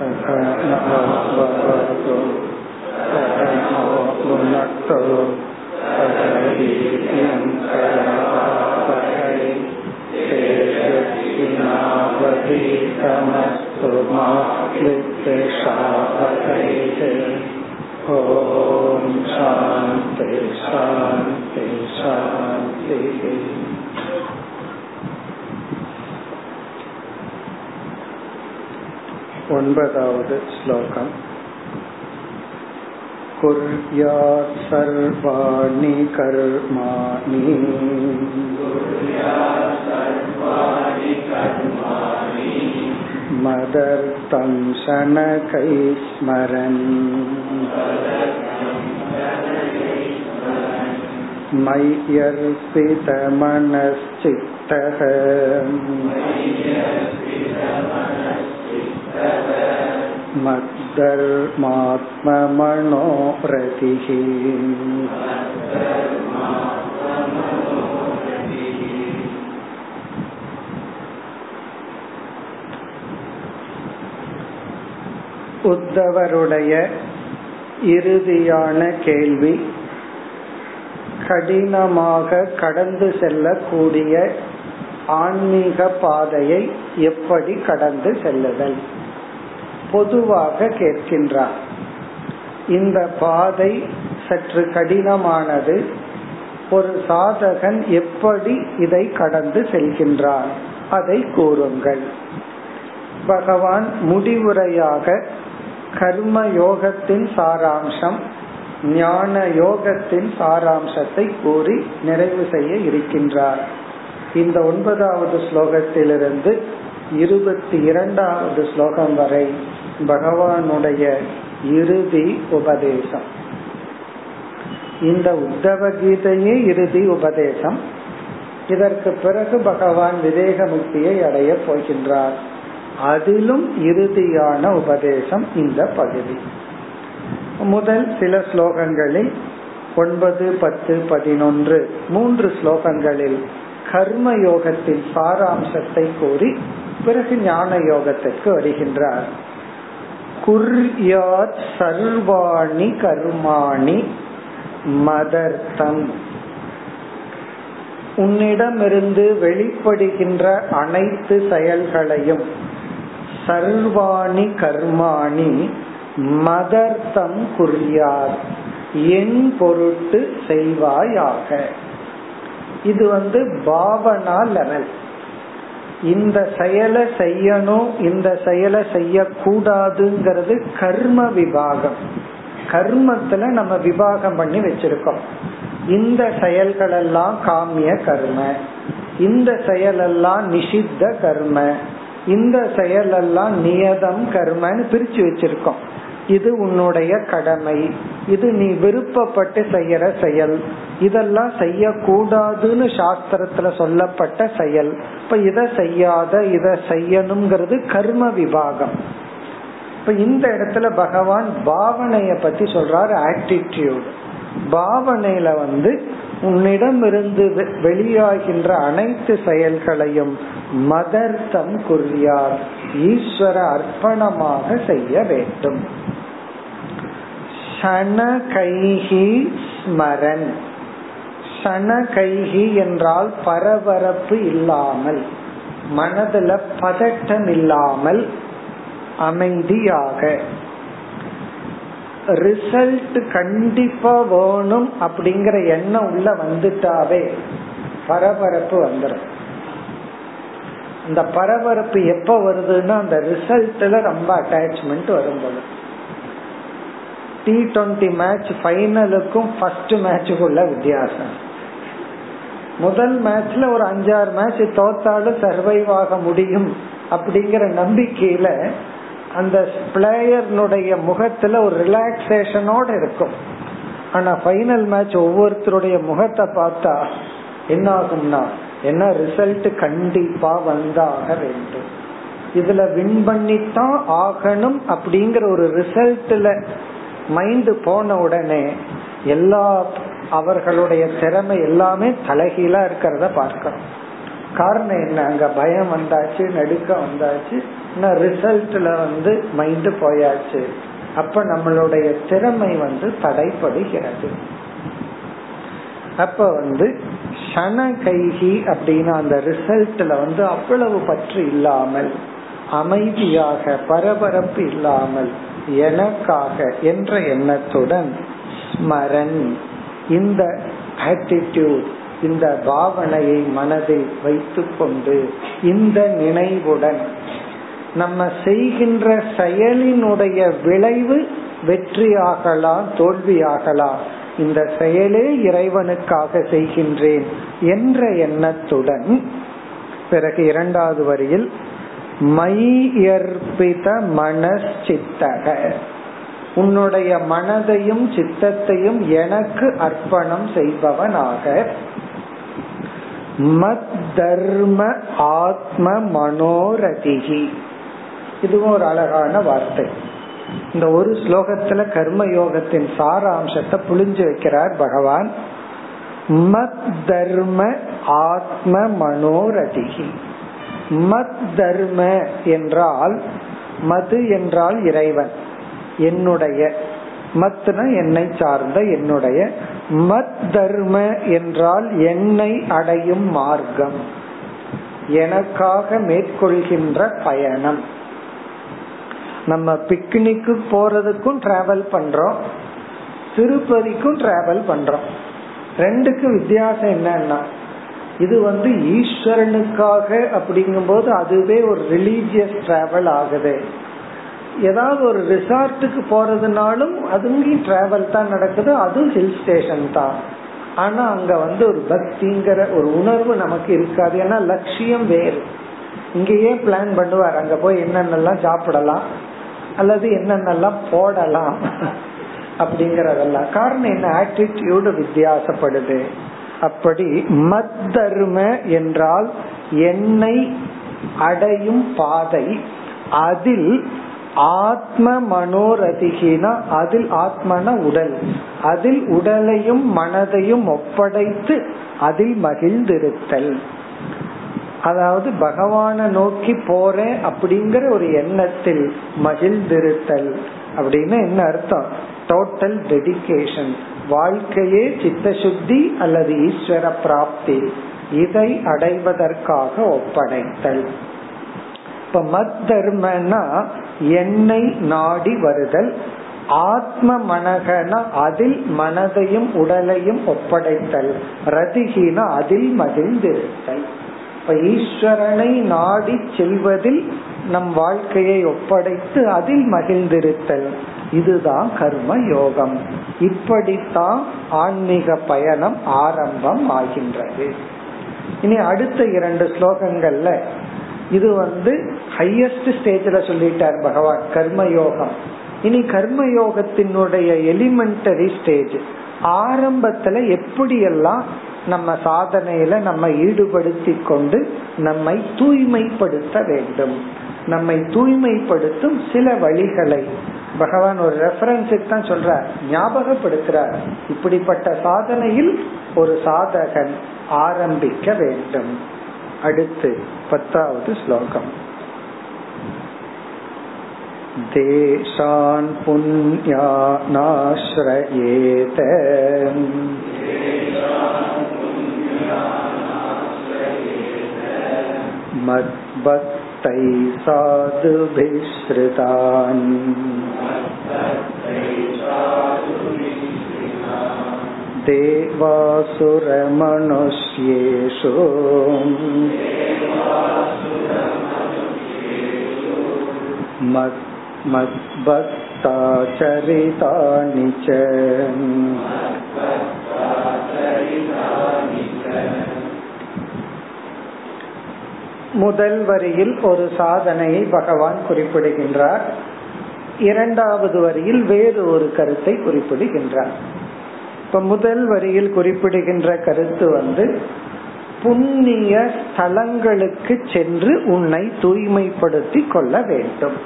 सहनवतु सहनो भुनक्तु सहवीर्यङ्करवावहै तेजस्विनावधीतमस्तु मा विद्विषावहैः ॐ शान्ति शान्ति शान्तिः ஒன்பதாவது ஸ்லோகம் कुर्यात् सर्वाणि कर्माणि मदर्थं शनकैस्मरन् मय्यर्पितमनश्चित्तः मद्धर्मात्ममनोरतिः உத்தவருடைய இறுதியான கேள்வி கடினமாக கடந்து செல்லக்கூடிய ஆன்மீக பாதையை எப்படி கடந்து செல்லுதல் பொதுவாக கேட்கின்றார். இந்த பாதை சற்று கடினமானது. ஒரு சாதகன் எப்படி இதை கடந்து செல்கின்றார் அதை கூறுங்கள். பகவான் முடிவுரையாக கர்ம யோகத்தின் சாராம்சம் ஞான யோகத்தின் சாராம்சத்தை கூறி நிறைவு செய்ய இருக்கின்றார். இந்த ஒன்பதாவது ஸ்லோகத்திலிருந்து இருபத்தி இரண்டாவது ஸ்லோகம் வரை பகவானுடைய இறுதி உபதேசம். இந்த உத்தவ கீதையே இறுதி உபதேசம். இதற்கு பிறகு பகவான் விவேக முக்தியை அடைய போகின்றார். அதிலும் இறுதியான உபதேசம் இந்த பகுதி. முதல் சில ஸ்லோகங்களில் ஒன்பது பத்து பதினொன்று மூன்று ஸ்லோகங்களில் கர்ம யோகத்தின் சாராம்சத்தை கூறி பிறகு ஞான யோகத்திற்கு வருகின்றார். குர்யாத் சர்வாணி கர்மாணி மதர்த்தம். உன்னிடமிருந்து வெளிப்படுகின்ற அனைத்து செயல்களையும் சர்வாணி கர்மாணி மதர்த்தம் குறியார் என் பொருட்டு செய்வாயாக. இது வந்து பாவனா லெவல் இந்த செயலை செய்யணும் இந்த செயலை செய்யக்கூடாதுங்கிறது கர்ம விபாகம். கர்மத்துல நம்ம விபாகம் பண்ணி வச்சிருக்கோம். இந்த செயல்கள் எல்லாம் காமிய கர்ம. இந்த செயலெல்லாம் நிஷித்த கர்ம. இந்த செயலெல்லாம் நியதம் கர்மன்னு பிரிச்சு வச்சிருக்கோம். இது உன்னுடைய கடமை. இது நீ விருப்பப்பட்டு செய்யற செயல். இதெல்லாம் செய்யக்கூடாதுன்னு சாஸ்திரத்துல சொல்லப்பட்ட செயல். இப்ப இத செய்யாத இத செய்யணுங்கிறது கர்ம விபாகம். இப்ப இந்த இடத்துல பகவான் பாவனைய பத்தி சொல்றாரு ஆட்டிடியூட் பாவனையில வந்து உன்னிடம் இருந்து வெளியாகின்ற அனைத்து செயல்களையும் மதர்த்தம் குறியார் ஈஸ்வர அர்ப்பணமாக செய்ய வேண்டும். சனகைஹி ஸ்மரன். சனகைஹி என்றால் பரபரப்பு இல்லாமல் மனதுல பதட்டம் இல்லாமல் அமைதியாக. ரிசல்ட் கண்டிப்பா வேணும் அப்படிங்கிற எண்ணம் உள்ள வந்துட்டாவே பரபரப்பு வந்துடும் இந்த பரபரப்பு எப்ப வருதுன்னா அந்த ரிசல்ட்ல ரொம்ப அட்டாச்மெண்ட் வரும்போது டி டுவெண்டி மேட்ச் ஃபைனலுக்கும் ஃபர்ஸ்ட் மேட்சுக்குள்ள வித்தியாசம். முதல் மேட்ச்ல ஒரு அஞ்சாறு மேட்ச் தோத்தாலும் சர்வைவ் ஆக முடியும் அப்படிங்கிற நம்பிக்கையில அந்த பிளேயர்னுடைய முகத்துல ஒரு ரிலாக்ஸேஷனோட இருக்கும். ஆனா ஃபைனல் மேட்ச் ஒவ்வொருத்தருடைய முகத்தை பார்த்தா என்ன ஆகும்னா என்ன ரிசல்ட் கண்டிப்பா வந்தாக வேண்டும். இதுல வின் பண்ணித்தான் ஆகணும் அப்படிங்கிற ஒரு ரிசல்ட்ல மைண்ட் போன உடனே எல்லா அவர்களுடைய திறமை எல்லாமே தலைகீழா இருக்கிறத பார்க்கிறோம் காரணம் என்ன? அங்க பயம் வந்தாச்சு நடுக்கம் வந்தாச்சு ரிசல்ட்ல வந்து மைண்ட் போயாச்சு. அப்ப நம்மளுடைய திறமை வந்து தடைப்படுகிறது. அப்ப வந்து சன கைகி அப்படின்னா அந்த ரிசல்ட்ல வந்து அவ்வளவு பற்று இல்லாமல் அமைதியாக பரபரப்பு இல்லாமல் எனக்காக என்ற எண்ணத்துடன் ஸ்மரன் இந்த ஆட்டிடியூட் இந்த பாவனையை மனதில் வைத்துக்கொண்டு இந்த நினைவுடன் நம்ம செய்கின்ற செயலினுடைய விளைவு வெற்றியாகலாம் தோல்வியாகலாம். இந்த செயலே இறைவனுக்காக செய்கின்றேன் என்ற எண்ணத்துடன் பிறகு இரண்டாவது வரியில் மையர்பித மனசித்தக உன்னுடைய மனதையும் சித்தத்தையும் எனக்கு அர்ப்பணம் செய்பவனாக. மத் தர்ம ஆத்ம மனோரதிகி இதுவும் ஒரு அழகான வார்த்தை. இந்த ஒரு ஸ்லோகத்துல கர்ம யோகத்தின் சாராம்சத்தை புளிஞ்சு வைக்கிறார் பகவான். மத் தர்ம ஆத்ம மனோரதிகி மத் தர்ம என்றால் மது என்றால் இறைவன் என்னுடைய. மத்ன என்னை சார்ந்த என்னுடைய. மத் தர்ம என்றால் என்னை அடையும் மார்க்கம். எனக்காக மேற்கொள்கின்ற பயணம். நம்ம பிக்னிக்கு போறதுக்கும் டிராவல் பண்றோம். திருப்பதிக்கும் டிராவல் பண்றோம். ரெண்டுக்கு வித்தியாசம் என்னன்னா இது வந்து ஈஸ்வரனுக்காக அப்படிங்கும் போது அதுவே ஒரு ரிலீஜியஸ் டிராவல் ஆகுது. ஏதாவது ஒரு ரிசார்ட்டுக்கு போறதுனாலும் அதுங்கயும் டிராவல் தான் நடக்குது அதுவும் ஹில் ஸ்டேஷன் தான். ஆனா அங்க வந்து ஒரு பக்திங்கிற ஒரு உணர்வு நமக்கு இருக்காது. ஏன்னா லட்சியம் வேறு. இங்கேயே பிளான் பண்ணுவார் அங்க போய் என்னென்னலாம் சாப்பிடலாம் அல்லது என்னென்னலாம் போடலாம் அப்படிங்கறதெல்லாம். காரணம் என்ன? ஆட்டிடியூடு வித்தியாசப்படுது. அப்படி மத்தர்ம என்றால் என்னை அடையும் பாதை. அதில் ஆத்ம மனோரதிகினா அதில் ஆத்மன உடல். அதில் உடலையும் மனதையும் ஒப்படைத்து அதில் மகிழ்ந்திருத்தல். அதாவது பகவான நோக்கி போறேன் அப்படிங்கிற ஒரு எண்ணத்தில் மகிழ்ந்திருத்தல் அப்படின்னு என்ன அர்த்தம்? டோட்டல் டெடிகேஷன் வாழ்க்கையே சித்த சுத்தி அல்லது ஈஸ்வர பிராப்தி இதை அடைவதற்காக ஒப்படைத்தல். இப்ப மத் தர்மனா என்னை நாடி வருதல். ஆத்ம மனகன அதில் மனதையும் உடலையும் ஒப்படைத்தல். ரதிகின அதில் மகிழ்ந்திருத்தல். இப்ப ஈஸ்வரனை நாடி செல்வதில் நம் வாழ்க்கையை ஒப்படைத்து அதில் மகிழ்ந்திருத்தல். இதுதான் கர்ம யோகம் இப்படித்தான் ஆன்மீக பயணம் ஆரம்பம் ஆகின்றது இனி அடுத்த இரண்டு ஸ்லோகங்கள்ல இது வந்து ஹையஸ்ட் ஸ்டேஜ்ல சொல்லிட்டார் பகவான் கர்ம யோகம் இனி கர்ம யோகத்தினுடைய எலிமெண்டரி ஸ்டேஜ் ஆரம்பத்துல எப்படியெல்லாம் நம்ம சாதனையில நம்ம ஈடுபடுத்தி கொண்டு நம்மை தூய்மைப்படுத்த வேண்டும். நம்மை தூய்மைப்படுத்தும் சில வழிகளை பகவான் ஒரு ரெஃபரன்ஸுக்கு தான் சொல்ற ஞாபகப்படுத்துற இப்படிப்பட்ட சாதனையில் ஒரு சாதகன் ஆரம்பிக்க வேண்டும். அடுத்து பத்தாவது ஸ்லோகம். தேசான் புண்ணியானாஸ்ரயேத मद्भक्तै साधुभिश्रितान् देवासुरमनुष्येषु मद्भक्ताचरितानि च முதல் வரியில் ஒரு சாதனையை பகவான் குறிப்பிடுகின்றார். இரண்டாவது வரியில் வேறு ஒரு கருத்தை குறிப்பிடுகின்றார். இப்ப முதல் வரியில் குறிப்பிடுகின்ற கருத்து வந்து புண்ணிய ஸ்தலங்களுக்கு சென்று உன்னை தூய்மைப்படுத்தி கொள்ள வேண்டும்.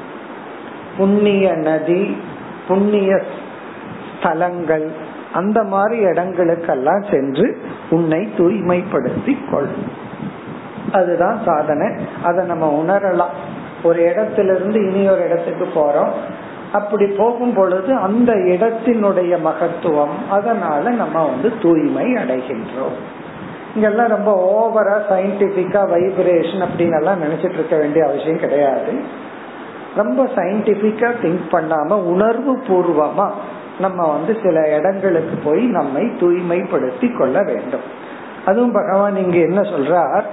புண்ணிய நதி புண்ணிய ஸ்தலங்கள் அந்த மாதிரி இடங்களுக்கெல்லாம் சென்று உன்னை தூய்மைப்படுத்தி கொள். அதுதான் சாதனை. அதை நம்ம உணரலாம். ஒரு இடத்திலிருந்து இனி ஒரு இடத்துக்கு போறோம். அப்படி போகும் பொழுது அந்த இடத்தினுடைய மகத்துவம் அதனால நம்ம வந்து தூய்மை அடைகின்றோம். இங்கெல்லாம் ரொம்ப ஓவரா சயின்டிபிக்கா வைப்ரேஷன் அப்படின்னு எல்லாம் நினைச்சிட்டு இருக்க வேண்டிய அவசியம் கிடையாது. ரொம்ப சயின்டிபிக்கா திங்க் பண்ணாம உணர்வு பூர்வமா நம்ம வந்து சில இடங்களுக்கு போய் நம்மை தூய்மைப்படுத்தி கொள்ள வேண்டும். அதுவும் பகவான் இங்க என்ன சொல்றார்?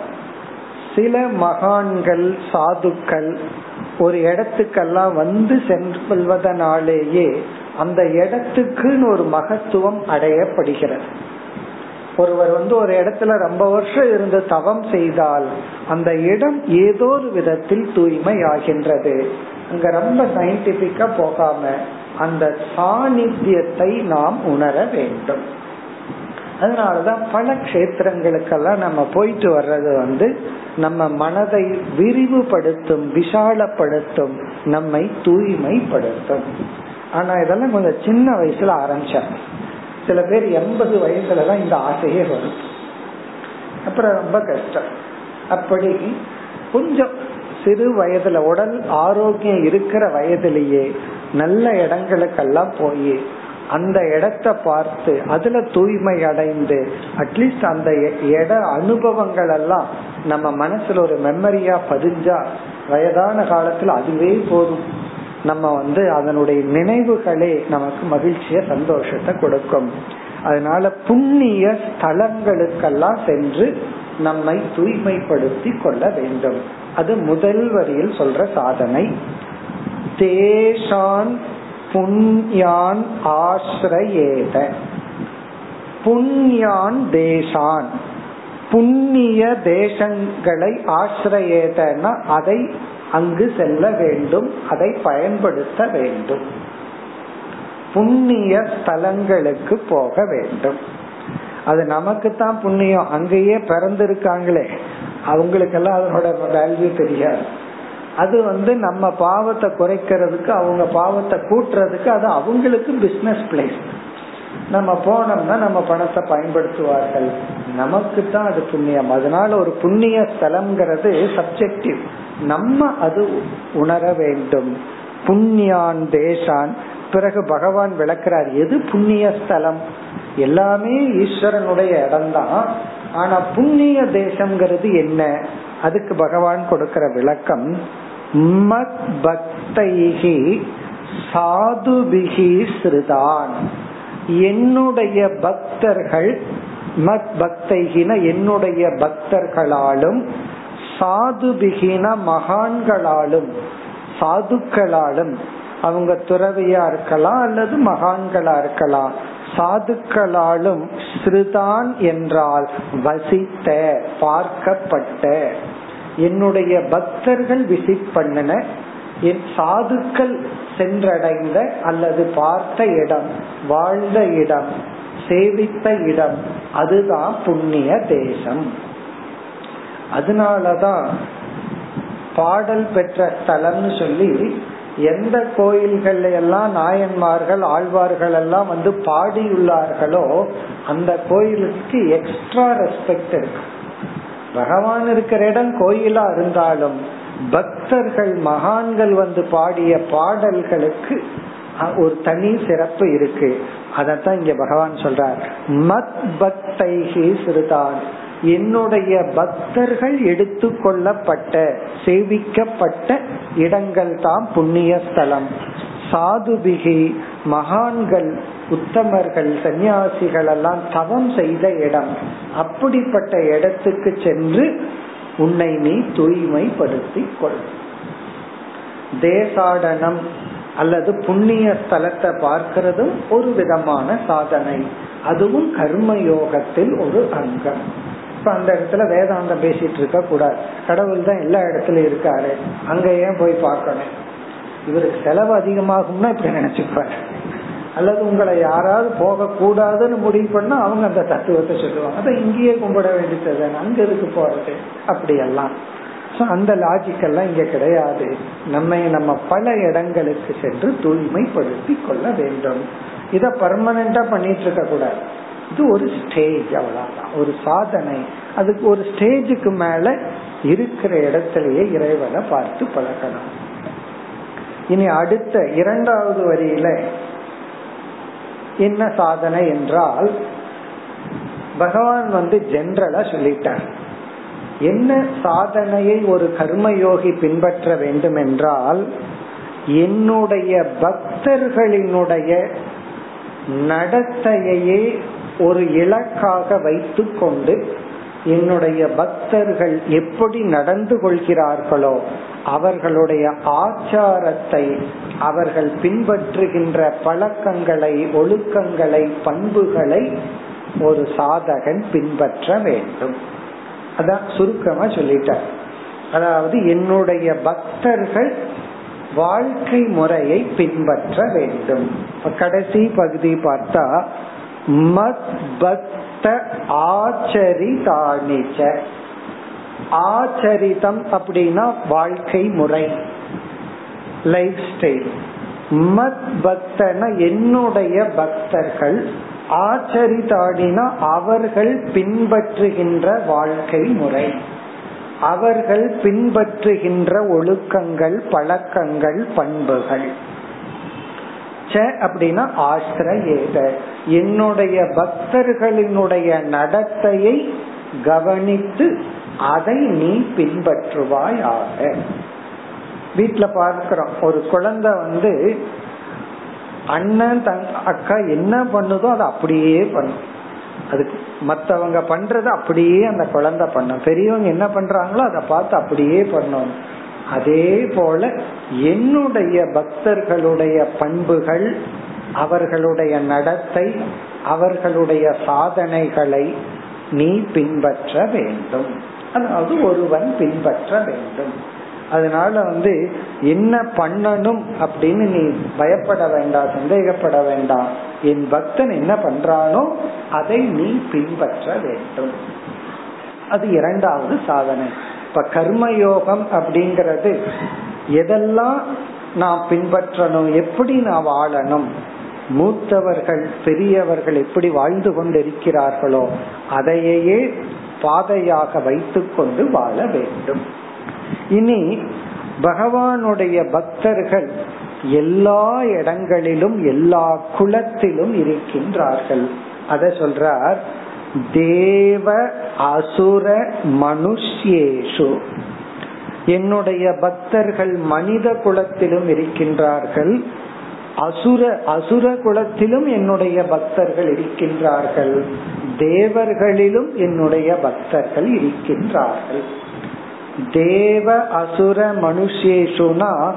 சில மகான்கள் சாதுக்கள் ஒரு இடத்துக்கெல்லாம் வந்து செல்வதனாலேயே அந்த இடத்துக்குன்னு ஒரு மகத்துவம் அடையப்படுகிறது. ஒருவர் வந்து ஒரு இடத்துல ரொம்ப வருஷம் இருந்து தவம் செய்தால் அந்த இடம் ஏதோ ஒரு விதத்தில் தூய்மை ஆகின்றது அங்க ரொம்ப சயின்டிபிக்கா போகாம அந்த சாநித்தியத்தை நாம் உணர வேண்டும். அதனாலதான் பல கஷேத்திரங்களுக்கெல்லாம் நம்ம போயிட்டு வர்றது வந்து நம்ம மனதை விரிவுபடுத்தும் விஷாலப்படுத்தும் நம்மை தூய்மைப்படுத்தும். ஆனா இதெல்லாம் கொஞ்சம் சின்ன வயசுல ஆரம்பிச்சாங்க. சில பேர் எண்பது வயசுலதான் இந்த ஆசையே வரும். அப்புறம் ரொம்ப கஷ்டம். அப்படி கொஞ்சம் சிறு வயதுல உடல் ஆரோக்கியம் இருக்கிற வயதிலேயே நல்ல இடங்களுக்கெல்லாம் போய் அந்த இடத்த பார்த்து அதுல தூய்மை அடைந்து அட்லீஸ்ட் அந்த இட அனுபவங்கள் எல்லாம் நம்ம மனசுல ஒரு மெமரியா பதிஞ்சா வயதான காலத்துல அதுவே போதும். நம்ம வந்து அதனுடைய நினைவுகளே நமக்கு மகிழ்ச்சிய சந்தோஷத்தை கொடுக்கும். அதனால புண்ணிய ஸ்தலங்களுக்கெல்லாம் சென்று நம்மை தூய்மைப்படுத்தி கொள்ள வேண்டும். அது முதல் வரியில் சொல்ற சாதனை. தேஷான் புண்யான் ஆசிரயேத புண்யான் தேசான். புண்ணிய தேசங்களை ஆசிரயேதனா அதை அங்கு செல்ல வேண்டும் அதை பயன்படுத்த வேண்டும். புண்ணிய ஸ்தலங்களுக்கு போக வேண்டும். அது நமக்கு தான் புண்ணியம். அங்கேயே பிறந்திருக்காங்களே. அவங்களுக்கெல்லாம் அதனோட வேல்யூ தெரியாது. அது வந்து நம்ம பாவத்தை குறைக்கிறதுக்கு அவங்க பாவத்தை கூட்டுறதுக்கு அது அவங்களுக்கு பிசினஸ் பிளேஸ் நம்ம போனோம்னா நம்ம பணத்தை பயன்படுத்துவார்கள். நமக்கு தான் அது புண்ணியம். அதனால ஒரு புண்ணிய ஸ்தலம்ங்கிறது சப்ஜெக்டிவ் நம்ம அது உணர வேண்டும். புண்ணியான் தேசான். பிறகு பகவான் விளக்கிறார் எது புண்ணிய ஸ்தலம்? எல்லாமே ஈஸ்வரனுடைய இடம்தான். ஆனா புண்ணிய தேசம்ங்கிறது என்ன? அதுக்கு பகவான் கொடுக்கிற விளக்கம் மத் பக்தைகி சாதுபிகி ஸ்ருதான் என்னுடைய பக்தர்கள் மத் பக்தைகின என்னுடைய பக்தர்களாலும் சாதுபிகின மகான்களாலும் சாதுக்களாலும் அவங்க துறவியா இருக்கலாம் அல்லது மகான்களா இருக்கலாம் சாதுக்களாலும் ஸ்ருதான் என்றால் வசித்த பார்க்கப்பட்ட என்னுடைய பக்தர்கள் விசிட் பண்ணின என் சாதுக்கள் சென்றடைந்த அல்லது பார்த்த இடம் வாழ்ந்த இடம் சேவித்த இடம் அதுதான் புண்ணிய தேசம். அதனாலதான் பாடல் பெற்ற ஸ்தலம்னு சொல்லி எந்த கோயில்கள் எல்லாம் நாயன்மார்கள் ஆழ்வார்கள் எல்லாம் வந்து பாடியுள்ளார்களோ அந்த கோயிலுக்கு எக்ஸ்ட்ரா ரெஸ்பெக்ட் இருக்கு. பகவான் இருக்கிற இடம் கோயிலா இருந்தாலும் பக்தர்கள் மகான்கள் வந்து பாடிய பாடல்களுக்கு ஒரு தனி சிறப்பு இருக்கு. அதத்தான் இங்க பகவான் சொல்றார். மத் பக்தைகி சிறுதான் என்னுடைய பக்தர்கள் எடுத்துக்கொள்ளப்பட்ட சேவிக்கப்பட்ட இடங்கள் தான் புண்ணிய ஸ்தலம் சாதுபிகி மகான்கள் உத்தமர்கள் சன்னியாசிகள் எல்லாம் தவம் செய்த இடம். அப்படிப்பட்ட இடத்துக்கு சென்று உன்னை நீ தூய்மைப்படுத்தி கொள். தேசாடனம் அல்லது புண்ணிய ஸ்தலத்தை பார்க்கிறதும் ஒரு விதமான சாதனை. அதுவும் கர்மயோகத்தில் ஒரு அங்கம். இப்ப அந்த இடத்துல வேதாந்தம் பேசிட்டு இருக்க கூடாது. கடவுள் தான் எல்லா இடத்துலயும் இருக்காரு. அங்க ஏன் போய் பார்க்கணும்? இவருக்கு செலவு அதிகமாகும்னா இப்படி நினைச்சுப்பாரு. அல்லது உங்களை யாராவது போக கூடாதுன்னு முடிவு பண்ணா அவங்க அந்த தத்துவத்தை சொல்லுவாங்க. அதை இங்கேயே கும்பிட வேண்டியது அங்க இருக்கு போறது? அப்படியெல்லாம். அந்த லாஜிக்கெல்லாம் இங்க கிடையாது. நம்ம நம்ம பல இடங்களுக்கு சென்று தூய்மைப்படுத்தி கொள்ள வேண்டும். இத பர்மனண்டா பண்ணிட்டு இருக்க கூடாது. இது ஒரு ஸ்டேஜ் அவ்வளவுதான். ஒரு சாதனை. அதுக்கு ஒரு ஸ்டேஜுக்கு மேல இருக்கிற இடத்திலேயே இறைவனை பார்த்து பழகணும். இனி அடுத்த இரண்டாவது வரியில என்ன சாதனை என்றால் பகவான் வந்து ஜென்ரலா சொல்லிட்டார். என்ன சாதனையை ஒரு கர்மயோகி பின்பற்ற வேண்டும் என்றால் என்னுடைய பக்தர்களினுடைய நடத்தையே ஒரு இலக்காக வைத்துக்கொண்டு என்னுடைய பக்தர்கள் எப்படி நடந்து கொள்கிறார்களோ அவர்களுடைய ஆச்சாரத்தை அவர்கள் பின்பற்றுகின்ற பழக்கங்களை ஒழுக்கங்களை பண்புகளை ஒரு சாதகன் பின்பற்ற வேண்டும். அதான் சுருக்கமா சொல்லிட்டார். அதாவது என்னுடைய பக்தர்கள் வாழ்க்கை முறையை பின்பற்ற வேண்டும். கடைசி பகுதி பார்த்தா மத் பக்த ஆச்சரிதானிச்ச ஆச்சரிதம் அப்படின்னா வாழ்க்கை முறை. லைஃப் ஸ்டைல் மத் பக்தன என்னுடைய பக்தர்கள் ஆச்சரிதாடினா அவர்கள் பின்பற்றுகின்ற வாழ்க்கை முறை. அவர்கள் பின்பற்றுகின்ற ஒழுக்கங்கள் பழக்கங்கள் பண்புகள். அப்படின்னா ஆசிரியேத என்னுடைய பக்தர்களினுடைய நடத்தையை கவனித்து அதை நீ பின்பற்றுவாயாக. வீட்டுல பார்க்கிறோம் ஒரு குழந்தை வந்து அண்ணன் தங் அக்கா என்ன பண்ணுதோ அதை அப்படியே பண்ணும். அதுக்கு மத்தவங்க பண்றத அப்படியே அந்த குழந்தை பண்ணும். பெரியவங்க என்ன பண்றாங்களோ அதை பார்த்து அப்படியே பண்ணும். அதே போல என்னுடைய பக்தர்களுடைய பண்புகள் அவர்களுடைய நடத்தை அவர்களுடைய சாதனைகளை நீ பின்பற்ற வேண்டும். அதாவது ஒருவன் பின்பற்ற வேண்டும். அதனால வந்து என்ன பண்ணணும் அப்படின்னு நீ பயப்பட வேண்டாம் சந்தேகப்பட வேண்டாம் என் பக்தன் என்ன பண்றானோ அதை நீ பின்பற்ற வேண்டும். அது இரண்டாவது சாதனை. இப்ப கர்மயோகம் அப்படிங்கறது எதெல்லாம் நான் பின்பற்றணும் எப்படி நான் வாழணும் மூத்தவர்கள் பெரியவர்கள் எப்படி வாழ்ந்து கொண்டிருக்கிறார்களோ அதையே பாதையாக வைத்துக்கொண்டு வாழ வேண்டும். இனி பகவானுடைய பக்தர்கள் எல்லா இடங்களிலும் எல்லா குலத்திலும் இருக்கின்றார்கள். அத சொல்றார் தேவ அசுர மனுஷேஷு என்னுடைய பக்தர்கள் மனித குலத்திலும் இருக்கின்றார்கள். அசுர அசுர குலத்திலும் என்னுடைய பக்தர்கள் இருக்கின்றார்கள். தேவர்களிலும் என்னுடைய பக்தர்கள் இருக்கின்றார்கள். தேவ அசுர மனுஷேஷுனா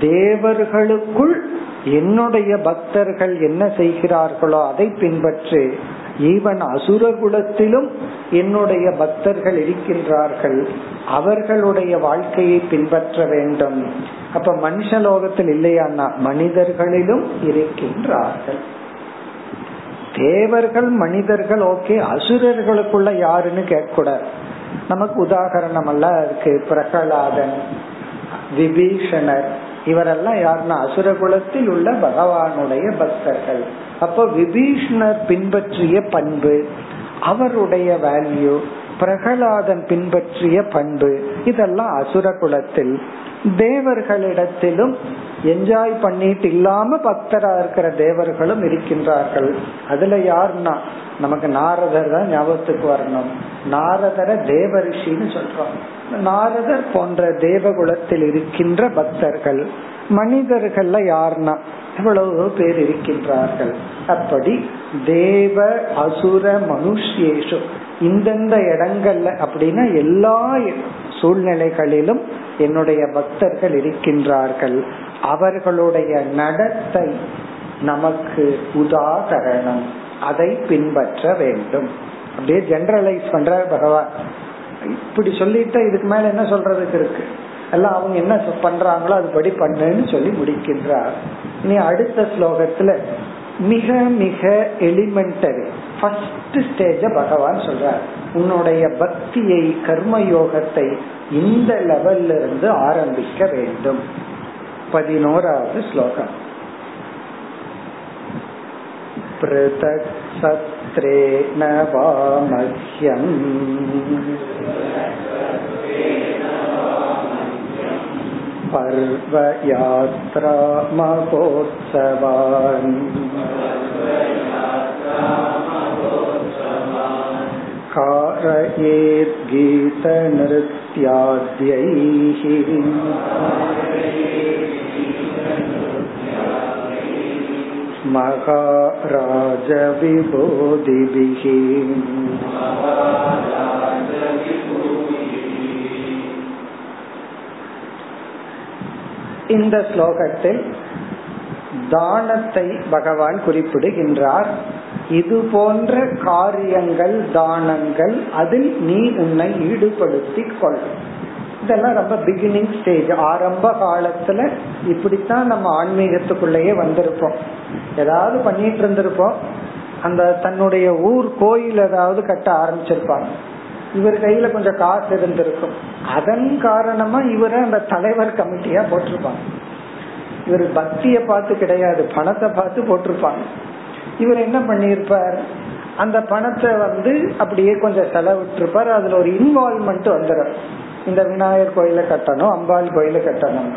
தேவர்களுக்குள் என்னுடைய பக்தர்கள் என்ன செய்கிறார்களோ அதை பின்பற்று. ஈவன் அசுர குலத்திலும் என்னுடைய பக்தர்கள் இருக்கின்றார்கள். அவர்களுடைய வாழ்க்கையை பின்பற்ற வேண்டும். அப்ப மனுஷலோகத்தில் இல்லையான்னா மனிதர்களிலும் இருக்கின்றார்கள். தேவர்கள் மனிதர்கள் ஓகே அசுரர்களுக்குள்ள யாருன்னு கேட்கக்கூடாது நமக்கு உதாகரணம் எல்லாம் இருக்கு. பிரகலாதன் விபீஷணர் இவரெல்லாம் யாருன்னா அசுர குலத்தில் உள்ள பகவானுடைய பக்தர்கள். அப்போ விபீஷணர் பின்பற்றிய பண்பு அவருடைய வேல்யூ பிரகலாதன் பின்பற்றிய பண்பு இதெல்லாம் அசுர குலத்தில். தேவர்களிடத்திலும் என்ஜாய் பண்ணிட்டு இல்லாம பக்தரா இருக்கிற தேவர்களும் இருக்கின்றார்கள். அதுல யாருன்னா நமக்கு நாரதர் தான் ஞாபகத்துக்கு வரணும். நாரதர தேவரிஷின்னு சொல்றோம். நாரதர் போன்ற தேவகுலத்தில் இருக்கின்ற பக்தர்கள் மனிதர்கள்ல யாருன்னா எவ்வளவு பேர் இருக்கின்றார்கள். அப்படி தேவ அசுர மனுஷேஷு இந்தந்த இடங்கள்ல அப்படின்னா எல்லா சூழ்நிலைகளிலும் என்னுடைய பக்தர்கள் இருக்கின்றார்கள். அவர்களுடைய நடத்தை நமக்கு உதாகரணம். அதை பின்பற்ற வேண்டும். அப்படியே ஜெனரலைஸ் பண்ற பகவான். இப்படி சொல்லிட்டு இதுக்கு மேல என்ன சொல்றதுக்கு இருக்கு? எல்லாம் அவங்க என்ன பண்றாங்களோ அதுபடி பண்ணுன்னு சொல்லி முடிக்கின்றார். இனி அடுத்த ஸ்லோகத்துல மிக மிக எலிமெண்டரி ஃபர்ஸ்ட் ஸ்டேஜ பகவான் சொல்றார் உன்னுடைய பக்தியை கர்மயோகத்தை இந்த லெவல்ல இருந்து ஆரம்பிக்க வேண்டும் பதினோராவது ஸ்லோகம் पृथक् सत्रेण वा मह्यम् पर्वयात्रा महोत्सवान् कारयेद्गीतनृत्याद्यैः महाराजविबोधिभिः இந்த ஸ்லோகத்தில் தானத்தை பகவான் குறிப்பிடுகின்றார் இது போன்ற காரியங்கள் தானங்கள் அதில் நீ உன்னை ஈடுபடுத்திக் கொள். இதெல்லாம் ரொம்ப பிகினிங் ஸ்டேஜ் ஆரம்ப காலத்துல இப்படித்தான் நம்ம ஆன்மீகத்துக்குள்ளேயே வந்திருப்போம். ஏதாவது பண்ணிட்டு இருந்திருப்போம். அந்த தன்னுடைய ஊர் கோயில் ஏதாவது கட்ட ஆரம்பிச்சிருப்பாங்க. இவர் கையில கொஞ்சம் காசு இருந்திருக்கும். அதன் காரணமா இவரை அந்த தலைவர் கமிட்டியா போட்டிருப்பாங்க. இவர் பக்திய பார்த்து கிடையாது பணத்தை பார்த்து போட்டிருப்பாங்க. இவர் என்ன பண்ணிருப்பார் அந்த பணத்தை வந்து அப்படியே கொஞ்சம் செலவிட்டிருப்பார். அதுல ஒரு இன்வால்மெண்ட் வந்துடும் இந்த விநாயகர் கோயில கட்டணும் அம்பாள் கோயில கட்டணும்.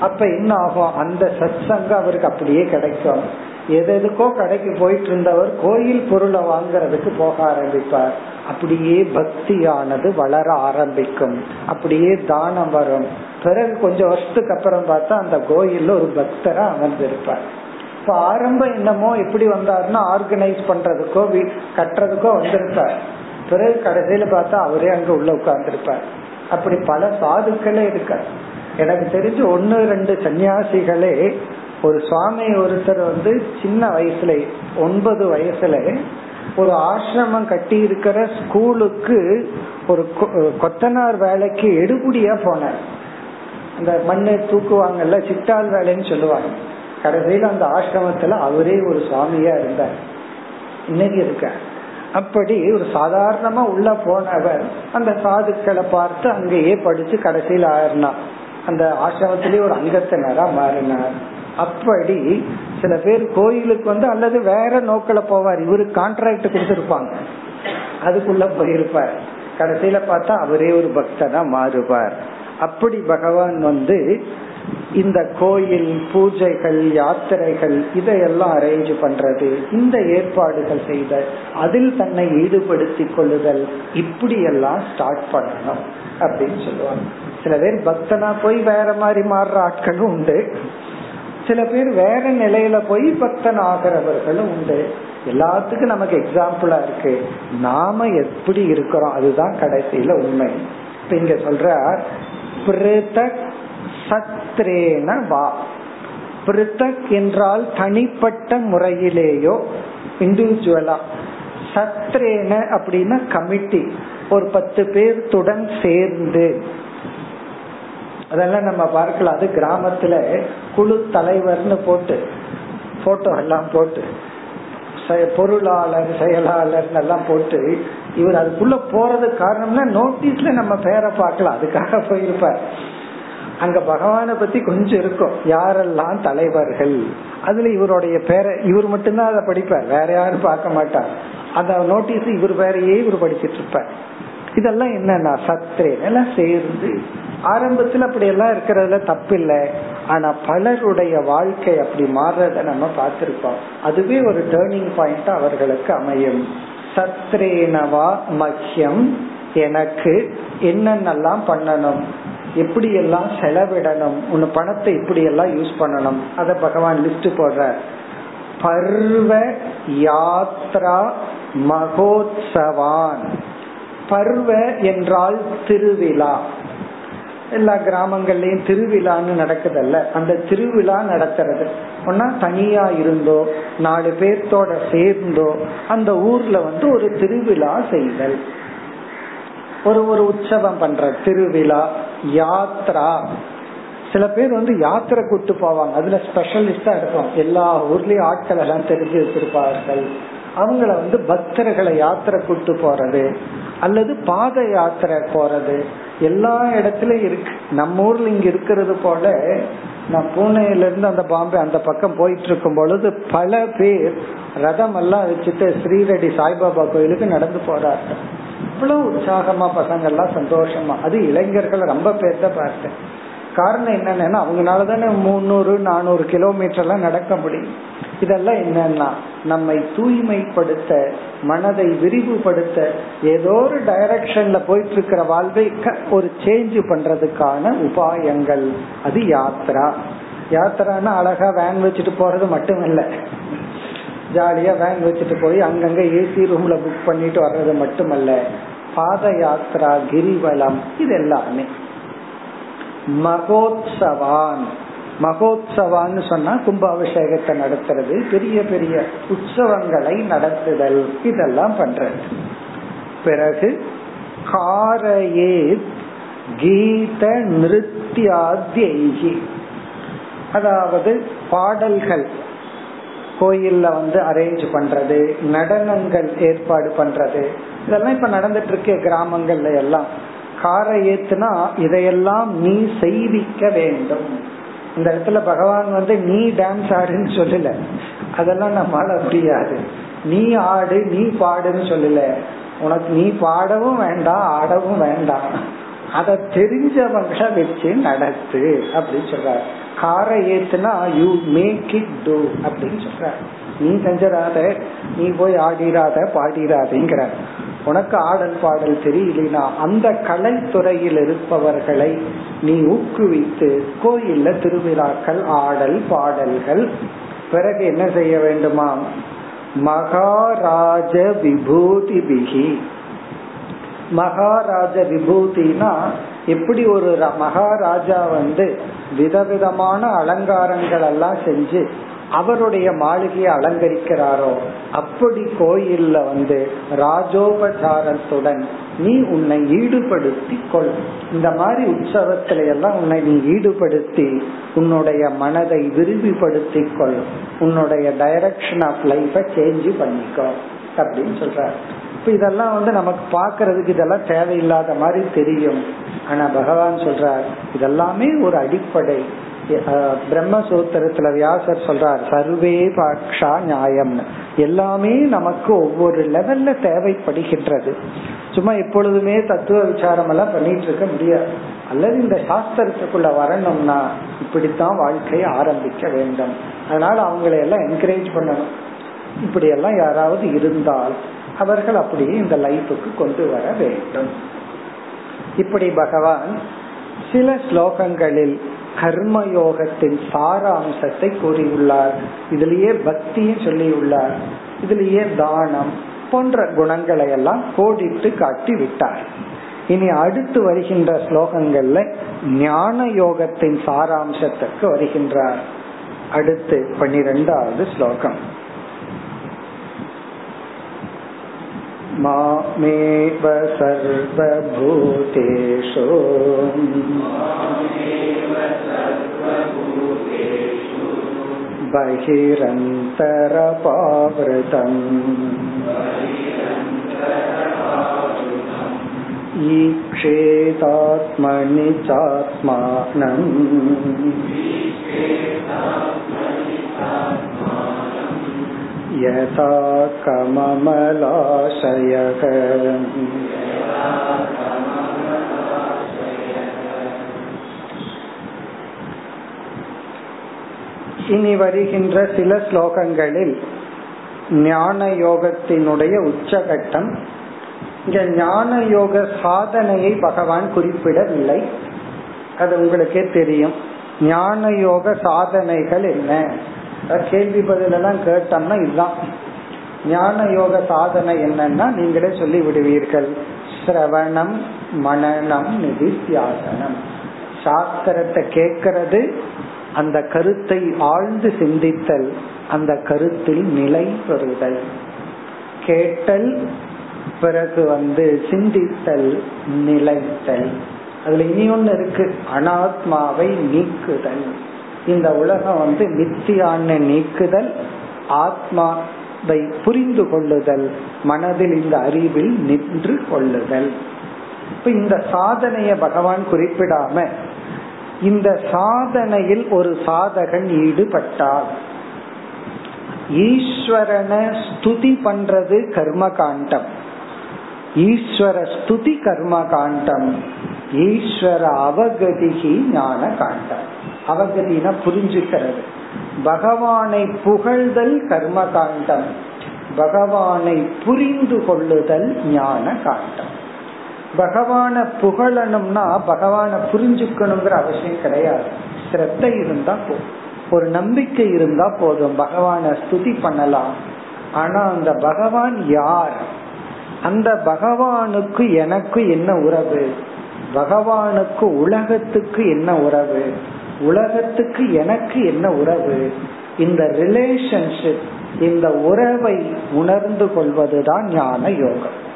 அப்ப என்ன ஆகும்? அந்த சத் சங்கம் அவருக்கு அப்படியே கிடைக்கும். எது எதுக்கோ கடைக்கு போயிட்டு இருந்தவர் கோயில் பொருளை வாங்குறதுக்கு போக ஆரம்பிப்பார். அப்படியே பக்தியானது வளர ஆரம்பிக்கும். அப்படியே தானம் வரும். பிறகு கொஞ்சம் வருஷத்துக்கு அப்புறம் பார்த்தா அந்த கோயில்ல ஒரு பக்தரா அமர்ந்திருப்பார். இப்ப ஆரம்பம் என்னமோ எப்படி வந்தாருன்னா ஆர்கனைஸ் பண்றதுக்கோ கட்டுறதுக்கோ வந்திருப்பார். பிறகு கடைசியில பார்த்தா அவரே அங்க உள்ள உட்கார்ந்துருப்பார். அப்படி பல சாதுக்களே இருக்க எனக்கு தெரிஞ்சு ஒன்னு ரெண்டு சன்னியாசிகளே ஒரு சுவாமி ஒருத்தர் வந்து சின்ன வயசுல ஒன்பது வயசுல ஒரு ஆசிரமம் கட்டி இருக்கிற ஸ்கூலுக்கு ஒரு கொத்தனார் வேலைக்கு எடுபடியா போனார். அந்த மண்ணை தூக்குவாங்கல்ல சிட்டால் வேலைன்னு சொல்லுவாங்க. கடைசியில அந்த ஆசிரமத்துல அவரே ஒரு சுவாமியா இருந்தார். இன்னைக்கு இருக்க அப்படி ஒரு சாதாரணமா உள்ள போனவர் அந்த சாதுக்களை பார்த்து அங்கேயே படிச்சு கடைசியில் ஆயிரனார் அந்த ஆசிரமத்திலேயே ஒரு அங்கத்தினரா மாறினார். அப்படி சில பேர் கோயிலுக்கு வந்து அல்லது வேற நோக்கில போவார். இவரு கான்ட்ராக்ட் கொடுத்திருப்பாங்க. அதுக்குள்ள போயிருப்பார். கடைசியில பார்த்தா அவரே ஒரு பக்தனா மாறுவார். அப்படி பகவான் வந்து இந்த கோயில் பூஜைகள் யாத்திரைகள் இதையெல்லாம் அரேஞ்ச் பண்றது. இந்த ஏற்பாடுகள் செய்த அதில் தன்னை ஈடுபடுத்தி கொள்ளுதல் இப்படி எல்லாம் ஸ்டார்ட் பண்ணணும் அப்படின்னு சொல்லுவாங்க. சில பேர் பக்தனா போய் வேற மாதிரி மாறுற ஆட்களும் உண்டு. சில பேர் வேற நிலையில போய் பக்தன் ஆகிறவர்களும் உண்டு. எல்லாத்துக்கும் நமக்கு எக்ஸாம்பிளா இருக்கு. நாம எப்படி இருக்கிறோம் அதுதான் கடைசியில உண்மை. இப்ப இங்க சொல்ற சத்ரேன வா. பிருத்தக் என்றால் தனிப்பட்ட முறையிலேயோ இண்டிவிஜுவலா சத்ரேன அப்படின்னா கமிட்டி ஒரு பத்து பேர்த்துடன் சேர்ந்து. அதெல்லாம் நம்ம பார்க்கலாம். அது கிராமத்துல குழு தலைவர்னு போட்டு போட்டோ எல்லாம் போட்டு பொருளாளர் செயலாளர் எல்லாம் போட்டு இவர் அதுக்குள்ள போறது காரணம்னா நோட்டீஸ்ல நம்ம பேரை பார்க்கலாம். அதுக்காக போயிருப்பார். அங்க பகவான பத்தி கொஞ்சம் இருக்கும். யாரெல்லாம் தலைவர்கள்? அதுல இவருடைய பேரை இவர் மட்டும்தான் அதை படிப்பார். வேற யாரும் பார்க்க மாட்டார். அந்த நோட்டீஸ் இவர் பேரையே இவர் படிச்சிட்டு இருப்பார். இதெல்லாம் என்னன்னா சத்ரே எல்லாம் சேர்ந்து ஆரம்பத்துல அப்படி எல்லாம் இருக்கிறதுல தப்பு இல்லை ஆனா பலருடைய வாழ்க்கை அப்படி மாறுறத நம்ம பார்த்திருக்கோம். அதுவே ஒரு டேர்னிங் பாயிண்ட் அவர்களுக்கு அமையும். சத்ரேனவா மக்கியம் எனக்கு என்னென்னலாம் பண்ணணும்? எப்படி எல்லாம் செலவிடணும்? உன் பணத்தை இப்படி எல்லாம் யூஸ் பண்ணணும்? அத பகவான் லிஸ்ட் போடுற பர்வ யாத்ரா மகோத்சவான். பர்வ என்றால் திருவிழா. எல்லா கிராமங்கள்லயும் திருவிழான்னு நடக்குதல்ல. அந்த திருவிழா நடத்துறது. ஒன்னா தனியா இருந்தோ நாலு பேர்த்தோட சேர்ந்தோ அந்த ஊர்ல வந்து ஒரு திருவிழா செய்தல். ஒரு ஒரு உற்சவம் பண்ற திருவிழா யாத்ரா. சில பேர் வந்து யாத்திரை கூட்டு போவாங்க. அதுல ஸ்பெஷலிஸ்டா இருக்கும் எல்லா ஊர்லயும் ஆட்கள் எல்லாம் தெரிஞ்சு வச்சிருப்பார்கள். அவங்கள வந்து பக்தர்களை யாத்திரை கூட்டு போறது அல்லது பாத யாத்திரை போறது எல்லா இடத்துலயும் இருக்கு. நம்ம ஊர்ல இங்க இருக்கிறது போல நான் பூனேல இருந்து அந்த பாம்பே அந்த பக்கம் போயிட்டு இருக்கும் பொழுது பல பேர் ரதம் எல்லாம் வச்சுட்டு ஸ்ரீரெடி சாய்பாபா கோயிலுக்கு நடந்து போறார்கள். அவ்வளவு உற்சாகமா பசங்க எல்லாம் சந்தோஷமா. அது இளைஞர்கள் ரொம்ப பேர்த்த பார்த்தேன் காரணம் என்னன்னா அவங்களால தானே முந்நூறு நானூறு கிலோமீட்டர் எல்லாம் நடக்க முடியும். இதெல்லாம் என்னன்னா நம்மை தூய்மைப்படுத்த மனதை விரிவுபடுத்த ஏதோ ஒரு டைரக்ஷன்ல போயிட்டு இருக்கிற வாழ்வை ஒரு சேஞ்ச் பண்றதுக்கான உபாயங்கள். அது யாத்ரா யாத்திரான்னா அழகா வேன் வச்சுட்டு போறது மட்டும் இல்ல ஜாலியா வேன் வச்சுட்டு போய் அங்கங்க ஏசி ரூம்ல புக் பண்ணிட்டு வர்றது மட்டுமல்ல. பாத யாத்ரா கிரிவலம் இது எல்லாமே மகோத்சவான். மகோத்சவான்னு சொன்னா கும்பாபிஷேகத்தை நடத்துறது பெரிய பெரிய உற்சவங்களை நடத்துதல் இதெல்லாம் பண்றது. பிறகு காரையே கீத நிருத்தியாத்யி அதாவது பாடல்கள் கோயில்ல வந்து அரேஞ்ச் பண்றது நடனங்கள் ஏற்பாடு பண்றது இதெல்லாம் இப்ப நடந்துட்டு இருக்கு கிராமங்கள்ல எல்லாம். காரை ஏத்துனா இதையெல்லாம் நீ செய்விக்க வேண்டும். இந்த இடத்துல பகவான் வந்து நீ டான்ஸ் ஆடுன்னு சொல்லல. அதெல்லாம் நம்மால முடியாது. நீ ஆடு நீ பாடுன்னு சொல்லல. உனக்கு நீ பாடவும் வேண்டாம் ஆடவும் வேண்டாம் அத தெரிஞ்சவங்கள வச்சு நடத்து அப்படின்னு சொல்றாரு. காரை ஏத்துனா யூ மேக் இட் டூ அப்படின்னு சொல்ற நீ செஞ்சிடாத நீ போய் ஆடிராத பாடிராதேங்கிற உனக்கு ஆடல் பாடல் தெரியலனா அந்த கலைத்துறையில் இருப்பவர்களை நீ ஊக்குவித்து கோயில்ல திருவிழாக்கள் ஆடல் பாடல்கள். பிறகு என்ன செய்ய வேண்டுமா? மகாராஜ விபூதி பிகி மகாராஜ விபூதினா எப்படி ஒரு மகாராஜா வந்து விதவிதமான அலங்காரங்கள் எல்லாம் செஞ்சு அவருடைய மாளிகையை அலங்கரிக்கிறாரோ? அப்படி கோயில்ல வந்து ராஜோபசாரத்துடன் நீ உன்னை ஈடுபடுத்தி கொள். இந்த மாதிரி உற்சவத்தில எல்லாம் உன்னை நீ ஈடுபடுத்தி உன்னுடைய மனதை விரும்பிப்படுத்தி கொள். உன்னுடைய டைரக்ஷன் ஆஃப் லைஃப சேஞ்ச் பண்ணிக்கோ அப்படின்னு சொல்ற இப்ப இதெல்லாம் வந்து நமக்கு பாக்குறதுக்கு இதெல்லாம் தேவையில்லாத மாதிரி தெரியும். ஆனா பகவான் சொல்றார் இதெல்லாமே ஒரு அடிப்படை. பிரம்மசூத்திரத்துல வியாசர் சொல்றார் சர்வே பாக்ஷா நியாயம். எல்லாமே நமக்கு ஒவ்வொரு லெவல்ல தேவைப்படுகின்றது. சும்மா எப்பொழுதுமே தத்துவ விசாரம் எல்லாம் பண்ணிட்டு இருக்க முடியாது. அல்லது இந்த சாஸ்திரத்துக்குள்ள வரணும்னா இப்படித்தான் வாழ்க்கையை ஆரம்பிக்க வேண்டும். அதனால அவங்களை எல்லாம் என்கரேஜ் பண்ணணும். இப்படி எல்லாம் யாராவது இருந்தால் அவர்கள் அப்படியே இந்த லைஃபுக்கு கொண்டு வர வேண்டும். இப்படி பகவான் சில ஸ்லோகங்களில் கர்மயோகத்தின் சாராம்சத்தை கூறியுள்ளார். இதுலயே பக்தியும் சொல்லியுள்ளார். இதுலயே தானம் போன்ற குணங்களை எல்லாம் கோடிட்டு காட்டி விட்டார் இனி அடுத்து வருகின்ற ஸ்லோகங்கள்ல ஞான யோகத்தின் சாராம்சத்துக்கு வருகின்றார். அடுத்து பன்னிரெண்டாவது ஸ்லோகம். मामेव सर्वभूतेषु। बहिरन्तरपावृतम्। ईक्षेतात्मनि चात्मानम्। यथा कममलाशयः இனி வருகின்ற சில ஸ்லோகங்களில் ஞான யோகத்தினுடைய உச்சகட்டம் இங்க ஞான யோக சாதனையை பகவான் குறிப்பிடவில்லை அது உங்களுக்கே தெரியும் ஞான யோக சாதனைகள் என்ன கேள்வி பதில் எல்லாம் கேட்டோம்னா இதுதான். ஞான யோக சாதனை என்னன்னா நீங்களே சொல்லி விடுவீர்கள். சிரவணம் மனநம் நிதித்தியாசனம். சாஸ்திரத்தை கேட்கறது அந்த கருத்தை ஆழ்ந்து சிந்தித்தல் அந்த கருத்தில் நிலை பெறுதல். கேட்டல் பிறகு வந்து சிந்தித்தல் நிலைத்தல். அதுல இனி ஒன்னு இருக்கு. அனாத்மாவை நீக்குதல். இந்த உலகம் வந்து மித்தியான நீக்குதல் ஆத்மாவை புரிந்து கொள்ளுதல் மனதில் இந்த அறிவில் நின்று கொள்ளுதல். இப்ப இந்த சாதனைய பகவான் குறிப்பிடாம இந்த சாதனையில் ஒரு சாதகன் ஈடுபட்டால் ஈஸ்வரனை ஸ்துதி பண்றது கர்ம காண்டம் ஈஸ்வர ஸ்துதி கர்ம காண்டம் ஈஸ்வர அவகதிகி ஞான காண்டம் அவகதினா புரிஞ்சுக்கிறது. பகவானை புகழ்தல் கர்ம காண்டம் பகவானை புரிந்து கொள்ளுதல் ஞான காண்டம் பகவான புகழணும்னா பகவான புரிஞ்சுக்கணுங்கிற அவசியம் கிடையாது. சிரத்த இருந்தா போதும் ஒரு நம்பிக்கை இருந்தா போதும். பகவான ஸ்துதி பண்ணலாம். ஆனா அந்த பகவான் யார்? அந்த பகவானுக்கு எனக்கு என்ன உறவு? பகவானுக்கு உலகத்துக்கு என்ன உறவு? உலகத்துக்கு எனக்கு என்ன உறவு? இந்த ரிலேஷன்ஷிப் இந்த உறவை உணர்ந்து கொள்வதுதான் ஞான யோகம்.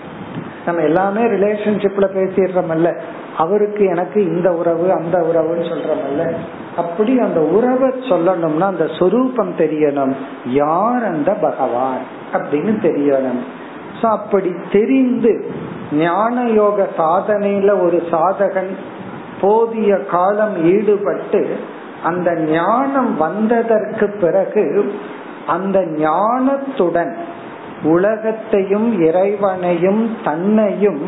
நம்ம எல்லாமே ரிலேஷன்ஷிப்ல பேசிடுறோம்ல அவருக்கு எனக்கு இந்த உறவு அந்த உறவுன்னு சொல்றோம்ல அப்படி அந்த உறவை சொல்லணும்னா அந்த சொரூபம் தெரியணும். யார் அந்த பகவான் அப்படின்னு தெரியணும். அப்படி தெரிந்து ஞான யோக சாதனையில ஒரு சாதகன் போதிய காலம் ஈடுபட்டு அந்த ஞானம் வந்ததற்கு பிறகு அந்த ஞானத்துடன் உலகத்தையும் இறைவனையும் தன்னையும்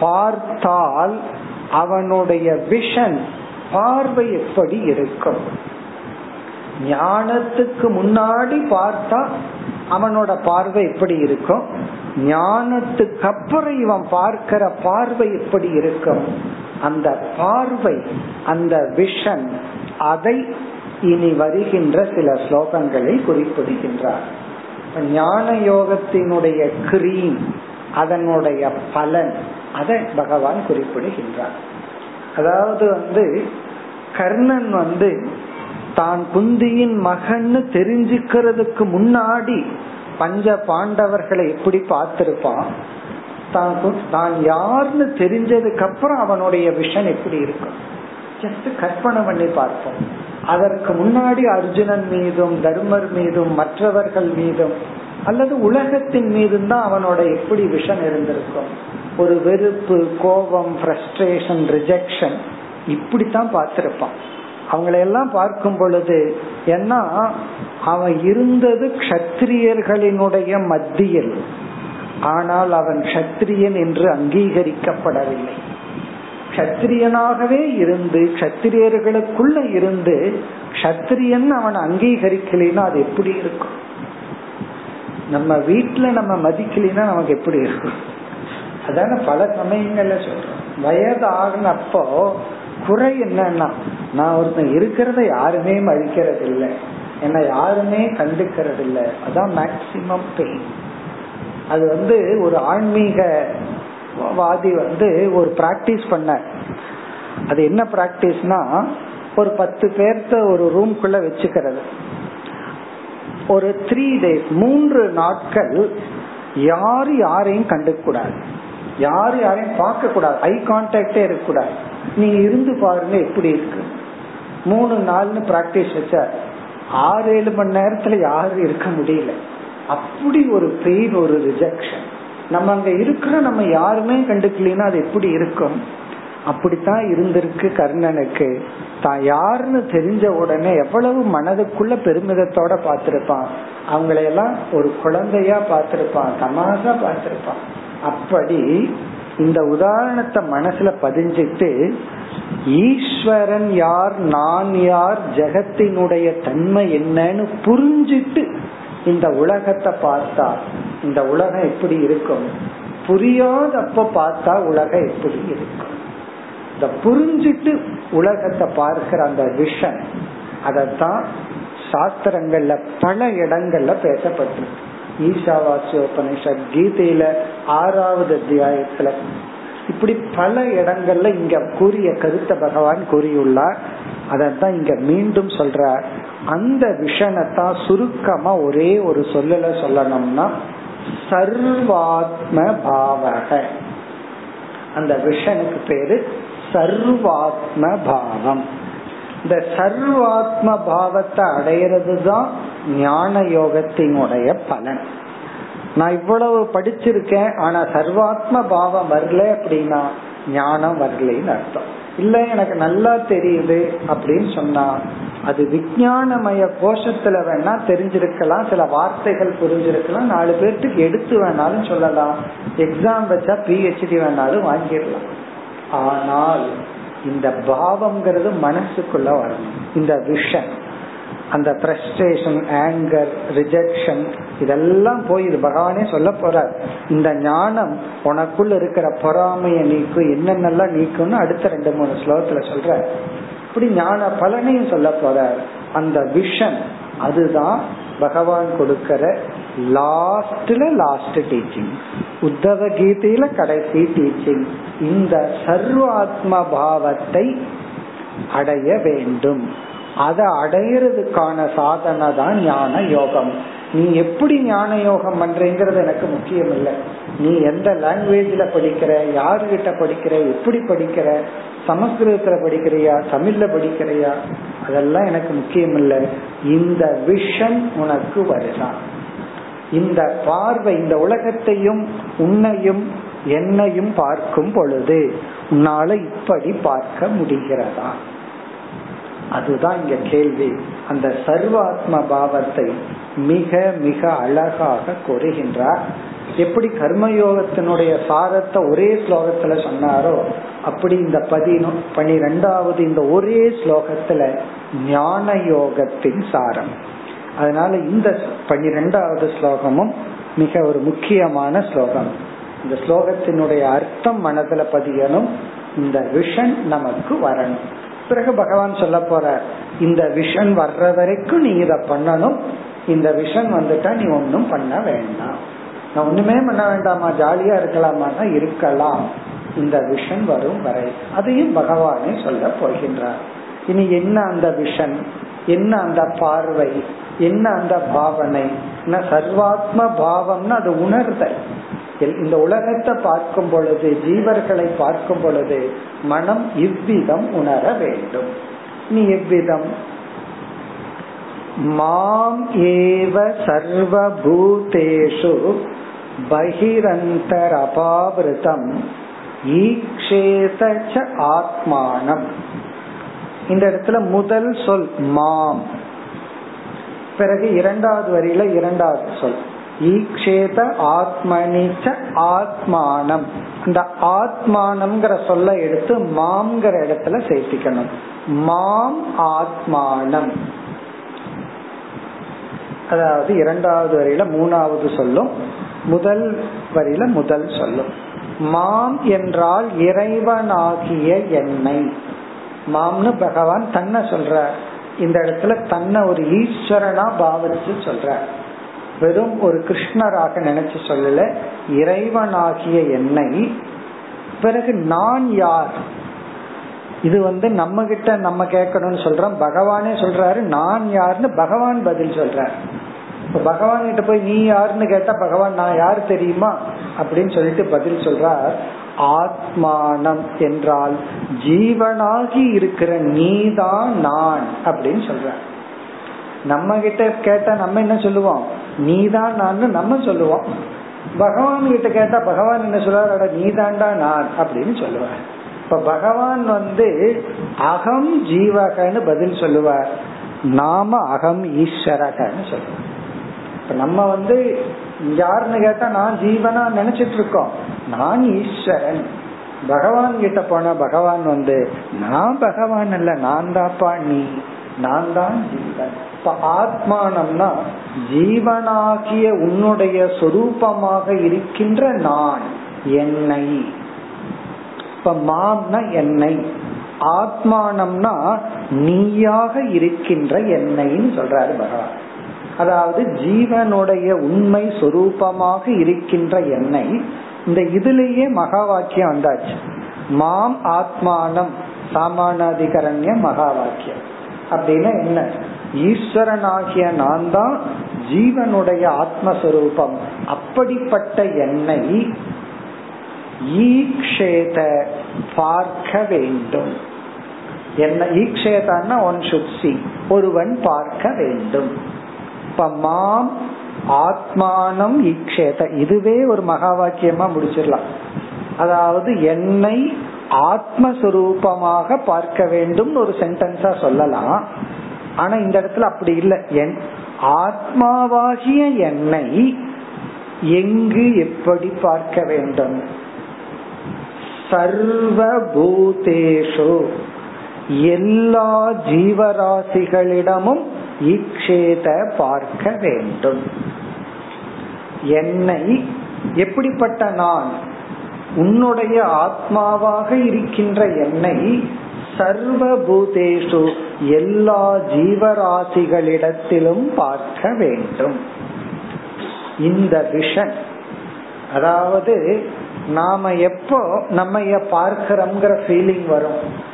பார்த்தால் அவனுடைய விஷன் பார்வை எப்படி இருக்கும்? ஞானத்துக்கு முன்னாடி பார்த்தா அவனோட பார்வை எப்படி இருக்கும்? ஞானத்துக்கு அப்புறம் இவன் பார்க்கிற பார்வை எப்படி இருக்கும்? அந்த பார்வை அந்த விஷன் அதை இனி வருகின்ற சில ஸ்லோகங்களில் குறிப்பிடுகின்றார். ஞான யோகத்தினுடைய கிரீம் அதனுடைய பலன் அதை பகவான் குறிப்பிடுகின்றார். அதாவது வந்து கர்ணன் வந்து தான் குந்தியின் மகன்னு தெரிஞ்சுக்கிறதுக்கு முன்னாடி பஞ்ச பாண்டவர்களை எப்படி பார்த்திருப்பான்? தான் தான் யாருன்னு தெரிஞ்சதுக்கு அப்புறம் அவனுடைய விஷன் எப்படி இருக்கும்? ஜஸ்ட் கற்பனை பண்ணி பார்ப்போம். அதற்கு முன்னாடி அர்ஜுனன் மீதும் தர்மர் மீதும் மற்றவர்கள் மீதும் அல்லது உலகத்தின் மீதும் தான் அவனோட எப்படி விஷன் இருந்திருக்கும்? ஒரு வெறுப்பு கோபம் ஃப்ரஸ்ட்ரேஷன் ரிஜெக்ஷன் இப்படித்தான் பார்த்திருப்பான். அவங்களையெல்லாம் பார்க்கும் பொழுது ஏன்னா அவன் இருந்தது கத்திரியர்களினுடைய மத்தியில். ஆனால் அவன் கத்திரியன் என்று அங்கீகரிக்கப்படவில்லை. கத்திரியனாகவே இருந்து கத்திரியர்களுக்குள்ள இருந்து கத்திரியன் அவன் அங்கீகரிக்கலைன்னா அது எப்படி இருக்கும்? நம்ம வீட்டுல நம்ம மதிக்கலைன்னா நமக்கு எப்படி இருக்கும்? அதான பல சமயங்கள்ல சொல்றோம். வயது ஆகினப்போ குறை என்னன்னா நான் ஒருத்தன் இருக்கிறத யாருமே மதிக்கிறது இல்லை என்ன யாருமே கண்டுக்கிறது இல்லை அதான் மேக்சிமம் பெயின் அது வந்து ஒரு ஆன்மீக வாதி வந்து ஒரு பிராக்டிஸ் பண்ண அது என்ன பிராக்டிஸ்னா ஒரு பத்து பேர்த்த ஒரு ரூம்குள்ள வச்சுக்கிறது. ஒரு த்ரீ டேஸ் மூன்று நாட்கள் யார் யாரையும் கண்டுக்கூடாது யார் யாரையும் பார்க்க கூடாது. ஐ கான்டாக்டே இருக்கக்கூடாது நீங்க இருந்து பாருங்க எப்படி இருக்கு. மூணு நாள்னு பிராக்டிஸ் வச்சார். ஆறு ஏழு மணி நேரத்துல யாரும் இருக்க முடியல. அப்படி ஒரு பெயின் ஒரு ரிஜெக்ஷன் நம்ம அங்க இருக்கிற நம்ம யாருமே கண்டுக்கலாம் அது எப்படி இருக்கும்? அப்படித்தான் இருந்திருக்கு கர்ணனுக்கு. தான் யாருன்னு தெரிஞ்ச உடனே எவ்வளவு மனதுக்குள்ள பெருமிதத்தோட பார்த்திருப்பான். அவங்களையெல்லாம் ஒரு குழந்தையா பார்த்திருப்பான் தமாசா பார்த்திருப்பான். அப்படி இந்த உதாரணத்தை மனசுல பதிஞ்சிட்டு ஈஸ்வரன் யார் நான் யார் ஜெகத்தினுடைய தன்மை என்னன்னு புரிஞ்சிட்டு இந்த உலகத்தை பார்த்தா இந்த உலகம் எப்படி இருக்கும்? புரியாதப்ப பார்த்தா உலகம் எப்படி இருக்கும்? இந்த புரிஞ்சிட்டு உலகத்தை பார்க்கிற அந்த விஷன் அதத்தான் சாஸ்திரங்கள்ல பல இடங்கள்ல பேசப்பட்டிருக்கு. ஈஷாவாசியோபனிஷத் கீதையில ஆறாவது அத்தியாயத்துல. இப்படி பல இடங்கள்ல இங்க கூறிய கருத்தை பகவான் கூறியுள்ளார். அதான் இங்க மீண்டும் சொல்றார். அந்த விஷனத்தான் சுருக்கமா ஒரே ஒரு சொல்லல சொல்லணும்னா சர்வாத்ம பாவக. அந்த விஷனுக்கு பேரு சர்வாத்ம பாவம். இந்த சர்வாத்ம பாவத்தை அடையிறது தான் ஞான யோகத்தினுடைய பலன். நான் இவ்வளவு படிச்சிருக்கேன் ஆனா சர்வாத்ம பாவம் வரல அப்படின்னா ஞானம் வரலன்னு அர்த்தம். இல்ல எனக்கு நல்லா தெரியுது அப்படின்னு சொன்னா அது விஜயானமய கோஷத்துல வேணா தெரிஞ்சிருக்கலாம் சில வார்த்தைகள் புரிஞ்சிருக்கலாம் நாலு பேர்த்துக்கு எடுத்து வேணாலும் சொல்லலாம். எக்ஸாம் வச்சா பிஹெச்டி வேணாலும் வாங்கிடலாம். ஆனால் இந்த பாவம்ங்கிறது மனசுக்குள்ள வரணும். இந்த விஷன் அந்த ஃப்ரஸ்ட்ரேஷன் ஆங்கர் ரிஜெக்ஷன் இதெல்லாம் போய் இது பகவானே சொல்ல போறார். இந்த ஞானம் உனக்குள்ள இருக்கிற பொறாமைய நீக்கும் என்னென்னலாம் நீக்கும்னு அடுத்த ரெண்டு மூணு ஸ்லோகத்துல சொல்ற அப்படி ஞான பலனையும் சொல்ல போற அந்த விஷன் அதுதான் பகவான் கொடுக்கிற லாஸ்ட்ல லாஸ்ட் டீச்சிங். உத்தவ கீதையில கடைசி டீச்சிங். இந்த சர்வாத்ம பாவத்தை அடைய வேண்டும். அதை அடையிறதுக்கான சாதனை தான் ஞான யோகம். நீ எப்படி ஞான யோகம் பண்றேங்கிறது எனக்கு முக்கியம் இல்லை நீ எந்த லாங்குவேஜ்ல படிக்கிற யாருகிட்ட படிக்கிற எப்படி படிக்கிற சமஸ்கிருதத்துல படிக்கிறியா தமிழ்ல படிக்கிறியா அதெல்லாம் எனக்கு முக்கியம் இல்லை இந்த விஷன் உனக்கு வருதான். இந்த பார்வை இந்த உலகத்தையும் உன்னையும் என்னையும் பார்க்கும் பொழுது உன்னால இப்படி பார்க்க முடிகிறதா? அதுதான் இங்க கேள்வி. அந்த சர்வாத்ம பாவத்தை மிக மிக அழகாக கூறுகின்றார். எப்படி கர்மயோகத்தினுடைய சாரத்தை ஒரே ஸ்லோகத்துல சொன்னாரோ அப்படி இந்த பதினொ பனிரெண்டாவது இந்த ஒரே ஸ்லோகத்துல ஞான யோகத்தின் சாரம். அதனால இந்த பனிரெண்டாவது ஸ்லோகமும் மிக ஒரு முக்கியமான ஸ்லோகம். இந்த ஸ்லோகத்தினுடைய அர்த்தம் மனதுல பதியணும். இந்த விஷன் நமக்கு வரணும். பிறகு பகவான் சொல்ல போற இந்த விஷன் வர்ற வரைக்கும் நீ இத பண்ணணும். இந்த விஷன் வந்துட்டா நீ ஒன்னும் பண்ண வேண்டாம். நான் ஒண்ணுமே பண்ண வேண்டாமா? ஜாலியா இருக்கலாமா? இருக்கலாம். இந்த விஷன் வரும் வரை. அதையும் பகவானே சொல்ல போகின்றார். இனி என்ன அந்த விஷன் என்ன அந்த பார்வை? என்ன அந்த பாவனை? சர்வாத்ம பாவம்னா அது உணர்தல். இந்த உலகத்தை பார்க்கும் பொழுது ஜீவர்களை பார்க்கும் பொழுது மனம் இவ்விதம் உணர வேண்டும். நீ எவ்விதம்? மாம் ஏவ சர்வபூதேஷு பகிரந்தரபாவிருதம் ஈக்ஷேத ஆத்மானம். இந்த இடத்துல முதல் சொல் மாம். பிறகு இரண்டாவது வரியில இரண்டாவது சொல் ஈக்ஷேத ஆத்மனிச்ச ஆத்மானம். இந்த ஆத்மானம்ங்கிற சொல்ல எடுத்து மாம்ங்கிற இடத்துல சேர்த்திக்கணும். மாம் ஆத்மானம். அதாவது இரண்டாவது வரியில மூணாவது சொல்லும் முதல் வரியில முதல் சொல்லும். மாம் என்றால் இறைவனாகிய என்னை. மாம்னு பகவான் தன்னை சொல்ற இந்த இடத்துல தன்னை ஒரு ஈஸ்வரனா பாவிச்சு சொல்ற வெறும் ஒரு கிருஷ்ணராக நினைச்சு சொல்லல இறைவனாகிய என்னை. பிறகு நான் யார்? இது வந்து நம்ம கிட்ட நம்ம கேட்கணும்னு சொல்றோம். பகவானே சொல்றாரு நான் யாருன்னு பகவான் பதில் சொல்றாரு. இப்ப பகவான் கிட்ட போய் நீ யாருன்னு கேட்டா பகவான் நான் யாரு தெரியுமா? அப்படின்னு சொல்லிட்டு பதில் சொல்றார். ஆத்மானம் என்றால் ஜீவனாகி இருக்கிற நீதான் நான் அப்படின்னு சொல்ற நம்ம கிட்ட கேட்டா நம்ம என்ன சொல்லுவோம்? நீதான் நான் நம்ம சொல்லுவோம். பகவான் கிட்ட கேட்டா பகவான் என்ன சொல்றாரு நீதான்டா நான் அப்படின்னு சொல்லுவார். இப்ப பகவான் வந்து அகம் ஜீவகன்னு பதில் சொல்லுவார். நாம அகம் ஈஸ்வரகன்னு சொல்லுவார். இப்ப நம்ம வந்து யாருன்னு கேட்டா நான் ஜீவனா நினைச்சிட்டு இருக்கோம் நான் ஈஸ்வரன். பகவான் கிட்ட போனா பகவான் வந்து நான் பகவான் அல்ல நான் தாப்பா நீ. நான் தான் ஜீவன். இப்ப ஆத்மானம்னா ஜீவனாகிய உன்னுடைய சொரூபமாக இருக்கின்ற நான் என்னை. இப்ப மாம்னா என்னை. ஆத்மானம்னா நீயாக இருக்கின்ற என்னைன்னு சொல்றாரு பகவான். அதாவது ஜீவனுடைய உண்மை சொரூபமாக இருக்கின்ற என்னை. இந்த இதுலேயே மகா வாக்கியம் வந்தாச்சு. மாம் ஆத்மானம் சாமானாதிகரண்ய மகா வாக்கியம். அப்படின்னா என்ன? ஈஸ்வரனாகிய நான் தான் ஜீவனுடைய ஆத்மஸ்வரூபம். அப்படிப்பட்ட என்னை ஈக்ஷேத பார்க்க வேண்டும் என்ன ஈக்ஷேதான்னா ஒன் சுட் சி ஒருவன் பார்க்க வேண்டும் இப்ப மாம் ஆத்மானம் ஈக்ஷேத. இதுவே ஒரு மகா வாக்கியமா முடிச்சிடலாம். அதாவது என்னை ஆத்மஸ்வரூபமாக பார்க்க வேண்டும் ஒரு சென்டென்ஸா சொல்லலாம். ஆனா இந்த இடத்துல அப்படி இல்லை. என் ஆத்மாவாகிய என்னை எங்கு எப்படி பார்க்க வேண்டும்? சர்வபூதேஷு. எல்லா ஜீவராசிகளிடமும் ஈக்ஷேத பார்க்க வேண்டும். என்னை எப்படிப்பட்ட நான்? உன்னுடைய ஆத்மாவாக இருக்கின்ற என்னை சர்வபூதேஷு எல்லா ஜீவராசிகளிடத்திலும் பார்க்க வேண்டும். இந்த விஷன் அதாவது நாம எப்போ நம்ம பார்க்கிறோம்ங்கிற ஃபீலிங் வரும்.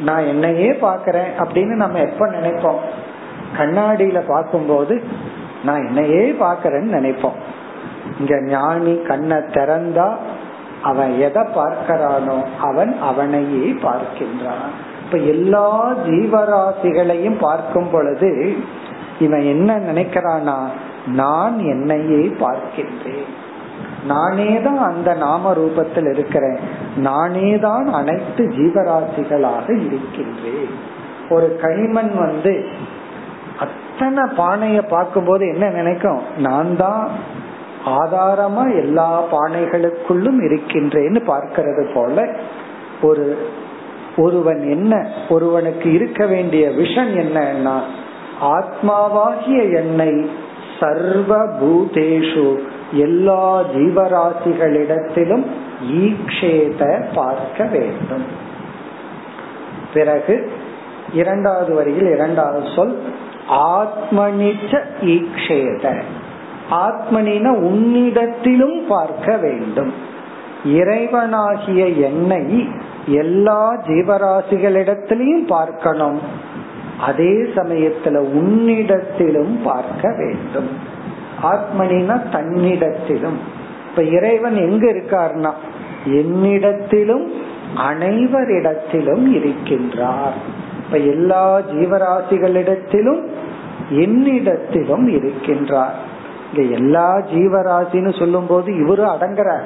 நான் என்னையே பாக்கிறேன் அப்படின்னு நம்ம எப்ப நினைப்போம்? கண்ணாடியில பார்க்கும்போது நான் என்னையே பாக்கிறேன்னு நினைப்போம். இங்க ஞானி கண்ணை திறந்தா அவன் எதை பார்க்கிறானோ அவன் அவனையே பார்க்கின்றான். இப்ப எல்லா ஜீவராசிகளையும் பார்க்கும் பொழுது இவன் என்ன நினைக்கிறானா நான் என்னையே பார்க்கின்றேன். நானே தான் அந்த நாம ரூபத்தில் இருக்கிறேன். நானே தான் அனைத்து ஜீவராசிகளாக இருக்கின்றேன். ஒரு களிமண் வந்து அத்தனை பானைய பார்க்கும்போது என்ன நினைக்கும்? நான் தான் ஆதாரமா எல்லா பானைகளுக்குள்ளும் இருக்கின்றேன்னு பார்க்கிறது போல ஒரு ஒருவன் என்ன ஒருவனுக்கு இருக்க வேண்டிய விஷன் என்னன்னா ஆத்மாவாகிய என்னை சர்வ பூதேஷு எல்லா ஜீவராசிகளிடத்திலும் ஈக்ஷேத பார்க்க வேண்டும். பிறகு இரண்டாவது வரியில் இரண்டாவது சொல் ஆத்மனிச்ச ஈக்ஷேத. ஆத்மனின உன்னிடத்திலும் பார்க்க வேண்டும். இறைவனாகிய என்னை எல்லா ஜீவராசிகளிடத்திலையும் பார்க்கணும். அதே சமயத்துல உன்னிடத்திலும் பார்க்க வேண்டும். ஆத்மனினா தன்னிடத்திலும். இப்ப இறைவன் எங்க இருக்கார்னா என்னிடத்திலும் அனைவரிடத்திலும் இருக்கின்றார். இப்ப எல்லா ஜீவராசிகளிடத்திலும் என்னிடத்திலும் இருக்கின்றார். இங்க எல்லா ஜீவராசின்னு சொல்லும் போது இவரும் அடங்குறார்.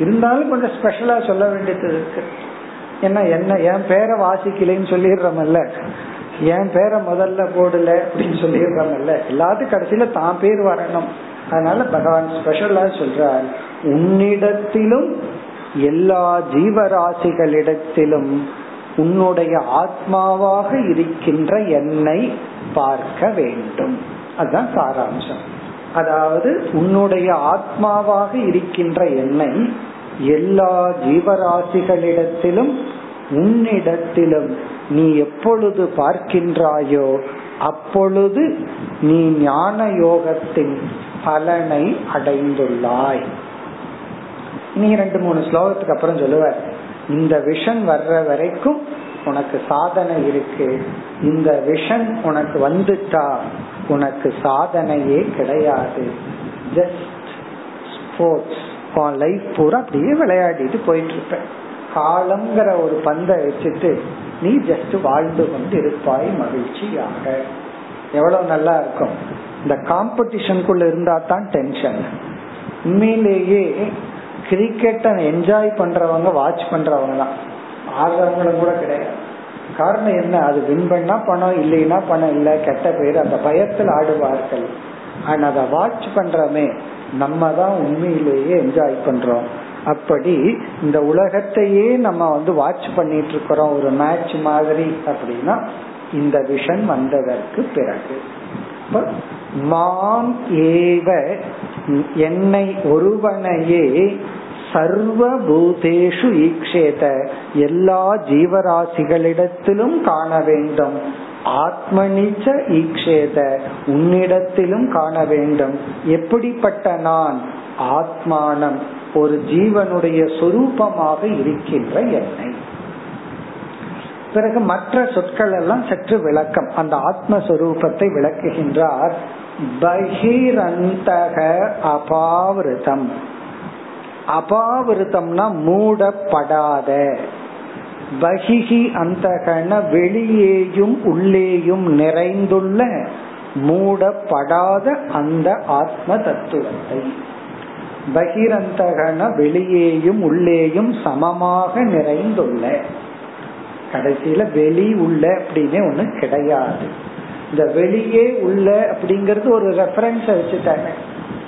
இருந்தாலும் கொஞ்சம் ஸ்பெஷலா சொல்ல வேண்டியது இருக்கு. ஏன்னா என்ன என் பேரை வாசிக்கலைன்னு சொல்லிடுறோம்ல என் பேரை முதல்ல போடல அப்படின்னு சொல்லியிருக்காங்கல்ல. எல்லாத்துக்கும் கடைசியில தான் பேர் வரணும். அதனால பகவான் ஸ்பெஷலா சொல்றார் உன்னிடத்திலும் எல்லா ஜீவராசிகளிடத்திலும் உன்னுடைய ஆத்மாவாக இருக்கின்ற என்னை பார்க்க வேண்டும். அதுதான் சாராம்சம். அதாவது உன்னுடைய ஆத்மாவாக இருக்கின்ற என்னை எல்லா ஜீவராசிகளிடத்திலும் உன்னிடத்திலும் நீ எப்பொழுது பார்க்கின்றாயோ அப்பொழுது நீ ஞான யோகத்தின் பலனை அடைந்துள்ளாய். நீ ரெண்டு மூணு ஸ்லோகத்துக்கு அப்புறம் சொல்லுவார் இந்த விஷன் வர்ற வரைக்கும் உனக்கு சாதனை இருக்கு. இந்த விஷன் உனக்கு வந்துட்டா உனக்கு சாதனையே கிடையாது. ஜஸ்ட் ஸ்போர்ட்ஸ் லைஃப் பூரா அப்படியே விளையாடிட்டு போயிட்டு இருப்பேன் காலம்ங்கிற ஒரு பந்தை வச்சுட்டு நீ ஜஸ்ட் வாழ்ந்து கொண்டு இருப்பாய் மகிழ்ச்சியாக. எவ்வளவு நல்லா இருக்கும். இந்த காம்படிஷனுக்குள்ள இருந்தா தான் டென்ஷன் உண்மையிலேயே கிரிக்கெட்டை என்ஜாய் பண்றவங்க வாட்ச் பண்றவங்க தான். ஆடுறவங்களும் கூட கிடையாது. காரணம் என்ன? அது வின் பண்ணா பணம் இல்லைன்னா பணம் இல்ல. கெட்ட பேர் அந்த பயத்தில் ஆடுவார்கள். ஆனா அதை வாட்ச் பண்றமே நம்ம தான் உண்மையிலேயே என்ஜாய் பண்றோம். அப்படி இந்த உலகத்தையே நம்ம வந்து வாட்ச் பண்ணிட்டு இருக்கிறோம் ஒரு மேட்ச் மாதிரி அப்படின்னா இந்த விஷன் வந்ததற்கு பிறகு. மாம் ஏவ என்னை ஒருவனையே சர்வ பூதேஷு ஈக்ஷேத எல்லா ஜீவராசிகளிடத்திலும் காண வேண்டும். ஆத்மனிச்ச ஈக்ஷேத உன்னிடத்திலும் காண வேண்டும். எப்படிப்பட்ட நான்? ஆத்மானம். ஒரு ஜீவனுடைய சொரூபமாக இருக்கின்ற எண்ணெய் பிறகு மற்ற சொற்கள் எல்லாம் சற்று விளக்கம். அந்த ஆத்மஸ்வரூபத்தை விளக்குகின்றார். பகிரந்தக அபாவிருதம். அபாவிருத்தம்னா மூடப்படாத. பகிஹி அந்தகன வெளியேயும் உள்ளேயும் நிறைந்துள்ள மூடப்படாத அந்த ஆத்ம தத்துவத்தை. பகிரந்தகன வெளியேயும் உள்ளேயும் சமமாக நிறைந்துள்ள. கடைசியில வெளி உள்ள அப்படின்னு ஒண்ணு கிடையாது. இந்த வெளியே உள்ள அப்படிங்கறது ஒரு ரெஃபரன்ஸ் வச்சுட்டாங்க.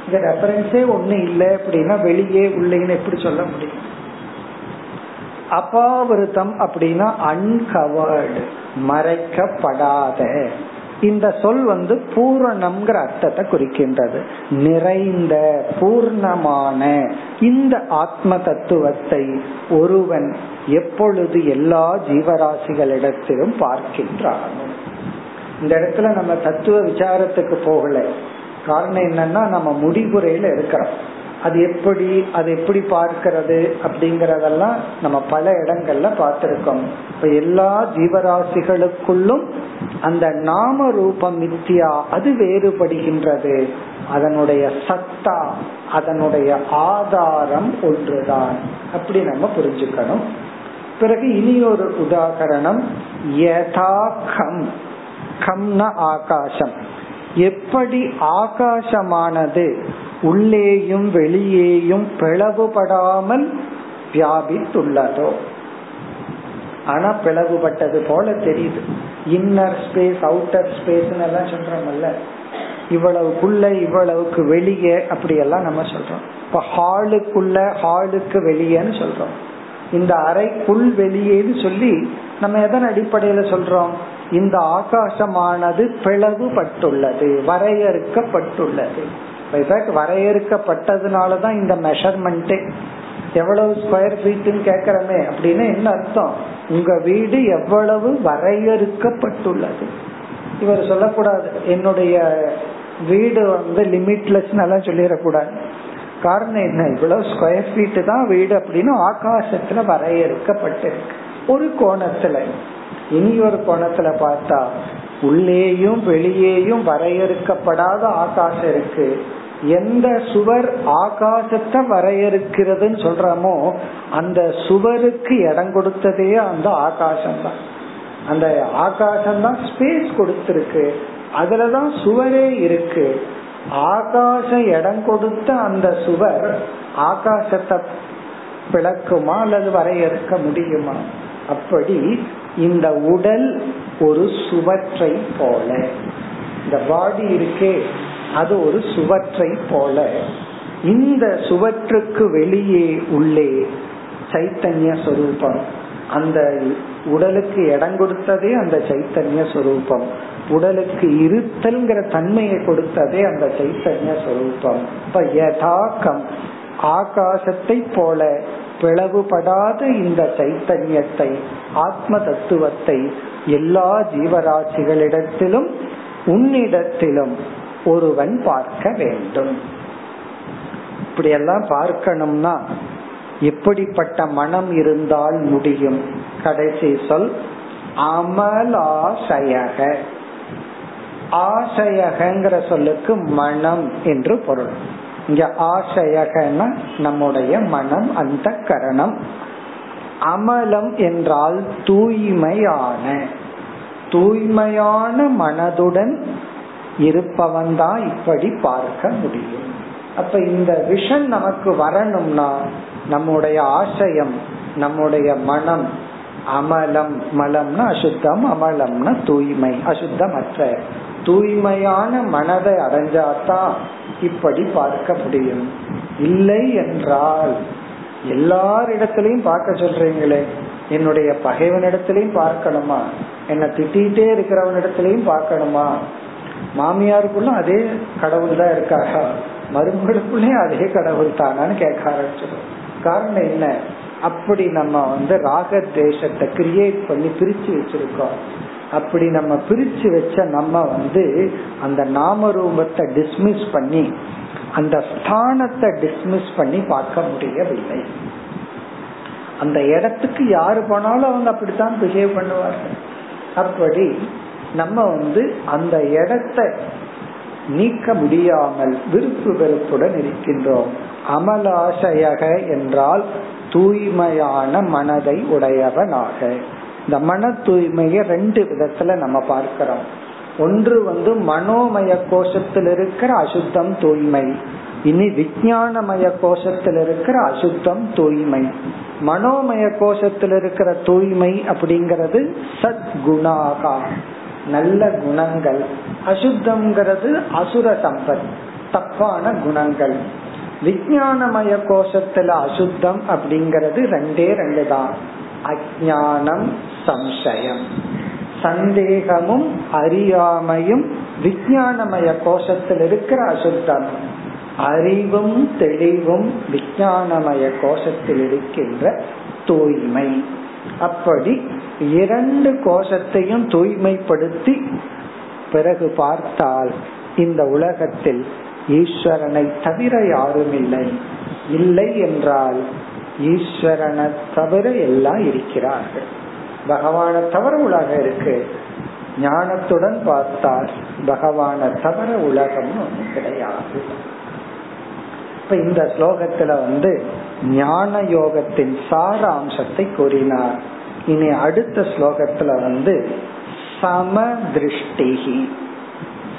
இந்த ரெஃபரன்ஸே ஒண்ணு இல்லை அப்படின்னா வெளியே உள்ளேன்னு எப்படி சொல்ல முடியும்? அபாவிருத்தம் அப்படின்னா அன்கவர்டு மறைக்கப்படாத. இந்த சொல் வந்து பூரணம்ங்கிற அர்த்தத்தை குறிக்கின்றது. நிறைந்த பூர்ணமான இந்த ஆத்ம தத்துவத்தை ஒருவன் எப்பொழுது எல்லா ஜீவராசிகளிடத்திலும் பார்க்கின்றான். இந்த இடத்துல நம்ம தத்துவ விசாரத்துக்கு போகல. காரணம் என்னன்னா நம்ம முடிவுரையில இருக்கிறோம். அது எப்படி அது எப்படி பார்க்கிறது அப்படிங்கறதெல்லாம் நம்ம பல இடங்கள்ல பார்த்திருக்கோம். இப்ப எல்லா ஜீவராசிகளுக்குள்ளும் அந்த நாம ரூபம் மித்தியா அது வேறுபடுகின்றது. அதனுடைய சத்தா அதனுடைய ஆதாரம் ஒன்றுதான். அப்படி நம்ம புரிஞ்சுக்கணும். பிறகு இனி ஒரு உதாகரணம் யதா கம் கம்ன ஆகாசம். எப்படி ஆகாசமானது உள்ளேயும் வெளியேயும் பிளவுபடாமல் வியாபித்துள்ளதோ? ஆனா பிளவுபட்டது போல தெரியுது. இன்னர் ஸ்பேஸ் அவுட்டர் ஸ்பேஸ் எல்லாம் சொல்றோம்ல. இவ்வளவுக்குள்ள இவ்வளவுக்கு வெளியே அப்படி எல்லாம் நம்ம சொல்றோம். இப்ப ஹாலுக்குள்ள ஹாலுக்கு வெளியேன்னு சொல்றோம். இந்த அறைக்குள் வெளியேன்னு சொல்லி நம்ம எதன் அடிப்படையில சொல்றோம்? இந்த ஆகாசமானது பிளவுபட்டுள்ளது வரையறுக்கப்பட்டுள்ளது. வரையறுக்கப்பட்டதுனாலதான் இந்த மெஷர்மெண்டே எவ்வளவு ஸ்கொயர் ஃபீட்னு கேக்குறமே அப்படின்னு என்ன அர்த்தம்? உங்க வீடு எவ்வளவு வரையறுக்கப்பட்டுள்ளது. இவர் சொல்லக்கூடாது. என்னுடைய வீடு வந்து லிமிட்லெஸ் எல்லாம் சொல்லிடக்கூடாது. காரணம் என்ன? இவ்வளவு ஸ்கொயர் ஃபீட் தான் வீடு அப்படின்னு ஆகாசத்துல வரையறுக்கப்பட்டிருக்கு. ஒரு கோணத்துல. இனி ஒரு கோணத்துல பார்த்தா உள்ளேயும் வெளியேயும் வரையறுக்கப்படாத ஆகாசம் இருக்கு. எந்த சுவர் ஆகாசத்தை வரையறுக்கிறதுன்னு சொல்றமோ அந்த சுவருக்கு இடம் கொடுத்ததே அந்த ஆகாசம் தான் அந்த ஆகாசம் தான் ஸ்பேஸ் கொடுத்திருக்கு. அதுலதான் சுவரே இருக்கு. ஆகாசம் இடம் கொடுத்த அந்த சுவர் ஆகாசத்தை பிளக்குமா அல்லது வரையறுக்க முடியுமா? அப்படி இந்த உடல் ஒரு சுவற்றை போல. இந்த பாடி இருக்கே. அது ஒரு சுவற்றை போல. இந்த சுவற்றுக்கு வெளியே உள்ளே சைத்தன்ய சொரூபம். அந்த உடலுக்கு இடம் கொடுத்ததே அந்த சைத்தன்ய சொரூபம். உடலுக்கு இருத்தல்ங்கிற தன்மையை கொடுத்ததே அந்த சைத்தன்ய சொரூபம். இப்ப யதாக்கம் ஆகாசத்தை போல பிளவுபடாத இந்த சைத்தன்யத்தை ஆத்ம தத்துவத்தை எல்லா ஜீவராசிகளிடத்திலும் உன்னிடத்திலும் ஒருவன் பார்க்க வேண்டும். இப்படியெல்லாம் பார்க்கணும்னா எப்படிப்பட்ட மனம் இருந்தால் முடியும்? கடைசி சொல் அமலாசயக. ஆசையகங்கிற சொல்லுக்கு மனம் என்று பொருள். இங்க ஆசையகன நம்முடைய மனம் அந்த கரணம். அமலம் என்றால் தூய்மையான. தூய்மையான மனதுடன் இருப்பவன் தான் இப்படி பார்க்க முடியும். அப்ப இந்த விஷன் நமக்கு வரணும்னா நம்முடைய ஆசையம் நம்முடைய மனம் அமலம் மலம்னா அசுத்தம் அமலம்னா தூய்மை அசுத்தமற்ற. தூய்மையான மனதை அடைஞ்சாதான் இப்படி பார்க்க முடியும். இல்லை என்றால் எல்லாரிடத்திலையும் பார்க்க சொல்றீங்களே என்னுடைய பகைவனிடத்திலையும் பார்க்கணுமா? என்ன திட்டிகிட்டே இருக்கிறவனிடத்திலையும் பார்க்கணுமா? மாமியாருக்குள்ள அதே கடவுள் தான் இருக்காரா? மருமகளுக்குள்ளே அதே கடவுள் தானான்னு கேட்க ஆரம்பிச்சிடும் காரணம் என்ன? அப்படி நம்ம வந்து ராக தேசத்தை கிரியேட் பண்ணி பிரிச்சு வச்சிருக்கோம். அப்படி நம்ம பிரிச்சு வச்ச நம்ம வந்து அந்த நாம ரூபத்தை டிஸ்மிஸ் பண்ணி அந்த ஸ்தானத்தை டிஸ்மிஸ் பண்ணி பார்க்க முடியவில்லை. அந்த இடத்துக்கு யாரு போனாலும் அவங்க அப்படித்தான் பிஹேவ் பண்ணுவார்கள். அப்படி நம்ம வந்து அந்த இடத்தை நீக்க முடியாமல் விருப்பு வெறுப்புடன் இருக்கின்றோம். அமலாசையக என்றால் தூய்மையான மனதை உடையவனாக. இந்த மன தூய்மையை ரெண்டு விதத்துல நம்ம பார்க்கிறோம். ஒன்று வந்து மனோமய கோஷத்தில் இருக்கிற அசுத்தம் தூய்மை. இனி விஜயானமய கோஷத்தில் இருக்கிற அசுத்தம் தூய்மை. மனோமய கோஷத்தில் இருக்கிற தூய்மை அப்படிங்கிறது சத்குணாகா. நல்ல குணங்கள். அசுத்தம்ங்கிறது அசுர சம்பத் தப்பான குணங்கள். விஜயானமய கோஷத்துல அசுத்தம் அப்படிங்கிறது ரெண்டே ரெண்டு தான். அஜானம் சம்சயம். சந்தேகமும் அறியாமையும் விஞ்ஞானமய கோஷத்தில் இருக்கிற அசுத்தம். அறிவும் தெளிவும் விஞ்ஞானமய கோஷத்தில் இருக்கின்ற தூய்மை. அப்படி இரண்டு கோஷத்தையும் தூய்மைப்படுத்தி பிறகு பார்த்தால் இந்த உலகத்தில் ஈஸ்வரனை தவிர யாரும் இல்லை. இல்லை என்றால் ஈஸ்வரனை தவிர எல்லாம் இருக்கிறார்கள். பகவானை தவிர உலகம் இருக்கு. ஞானத்துடன் பார்த்தால் பகவானை தவிர உலகம் ஒண்ணு கிடையாது. இப்ப இந்த ஸ்லோகத்துல வந்து ஞான யோகத்தின் சார அம்சத்தை கூறினார். இனி அடுத்த ஸ்லோகத்துல வந்து சம திருஷ்டிகி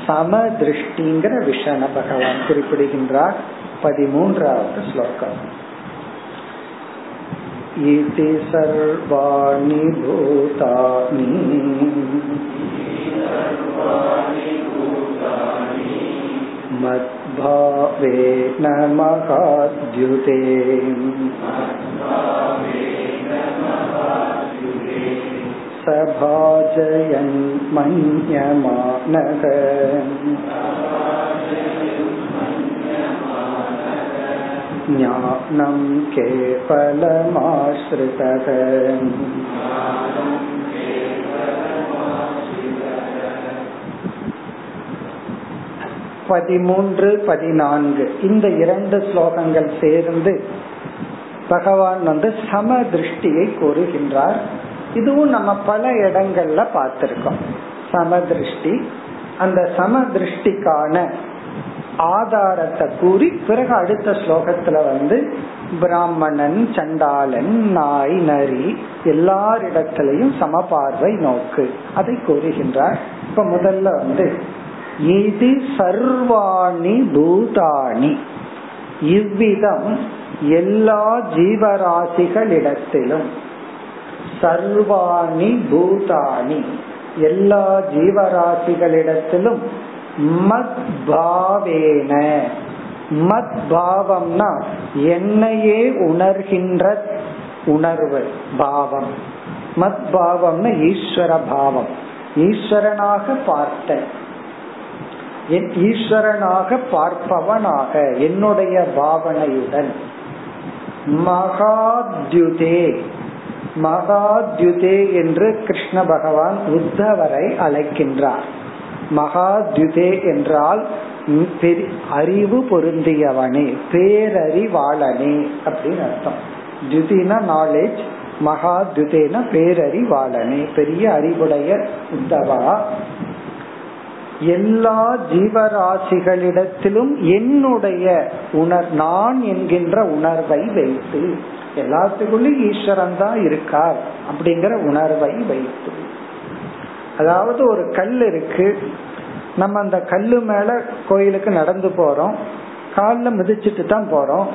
சம திருஷ்டிங்கிற விஷன பகவான் குறிப்பிடுகின்றார் பதிமூன்றாவது ஸ்லோகம் इति सर्वाणि भूतानि मद्भावेन महाद्युते सभाजयन् मन्यमानः ज्ञानं केवलमाश्रितः பதிமூன்று பதினான்கு இந்த இரண்டு ஸ்லோகங்கள் சேர்ந்து பகவான் வந்து சம திருஷ்டியை கூறுகின்றார் இதுவும் நம்ம பல இடங்கள்ல பார்த்திருக்கோம். சமதிருஷ்டி அந்த சமதிருஷ்டிக்கான ஆதாரத்தை கூறி பிறகு அடுத்த ஸ்லோகத்துல வந்து பிராமணன் சண்டாளன் நாய் நரி எல்லாரிடத்திலையும் சமபார்வை நோக்கு. அதை கூறுகின்றார். இப்ப முதல்ல வந்து இது சர்வாணி பூதாணி. இவ்விதம் எல்லா ஜீவராசிகளிடத்திலும் சர்வாணி பூதாணி. எல்லா ஜீவராசிகளிடத்திலும் மத் பாவேன. மத் பாவம்னா என்னையே உணர்கின்ற உணர்வு பாவம். மத் பாவம்னா ஈஸ்வர பாவம். ஈஸ்வரனாக பார்த்த ஈஸ்வரனாக பார்ப்பவனாக என்னுடைய பாவனையுடன். மகாத்யுதே. மகாத்யுதே என்று கிருஷ்ண பகவான் உத்தவரை அழைக்கின்றார். மகாத்யுதே என்றால் அறிவு பொருந்தியவனே பேரறிவாளனே அப்படின்னு அர்த்தம். துதினா நாலேஜ் மகா பேரறிவாளனே பெரிய அறிவுடைய உத்தவா. எல்லா ஜீவராசிகளிடத்திலும் என்னுடைய உணர் நான் என்கின்ற உணர்வை வைத்து எல்லாத்துக்குள்ளயும் ஈஸ்வரன் தான் இருக்கார் அப்படிங்கிற உணர்வை வைத்து. அதாவது ஒரு கல் இருக்கு. நம்ம அந்த கல்லு மேல கோயிலுக்கு நடந்து போறோம். காலில் மிதிச்சுட்டு தான் போறோம்.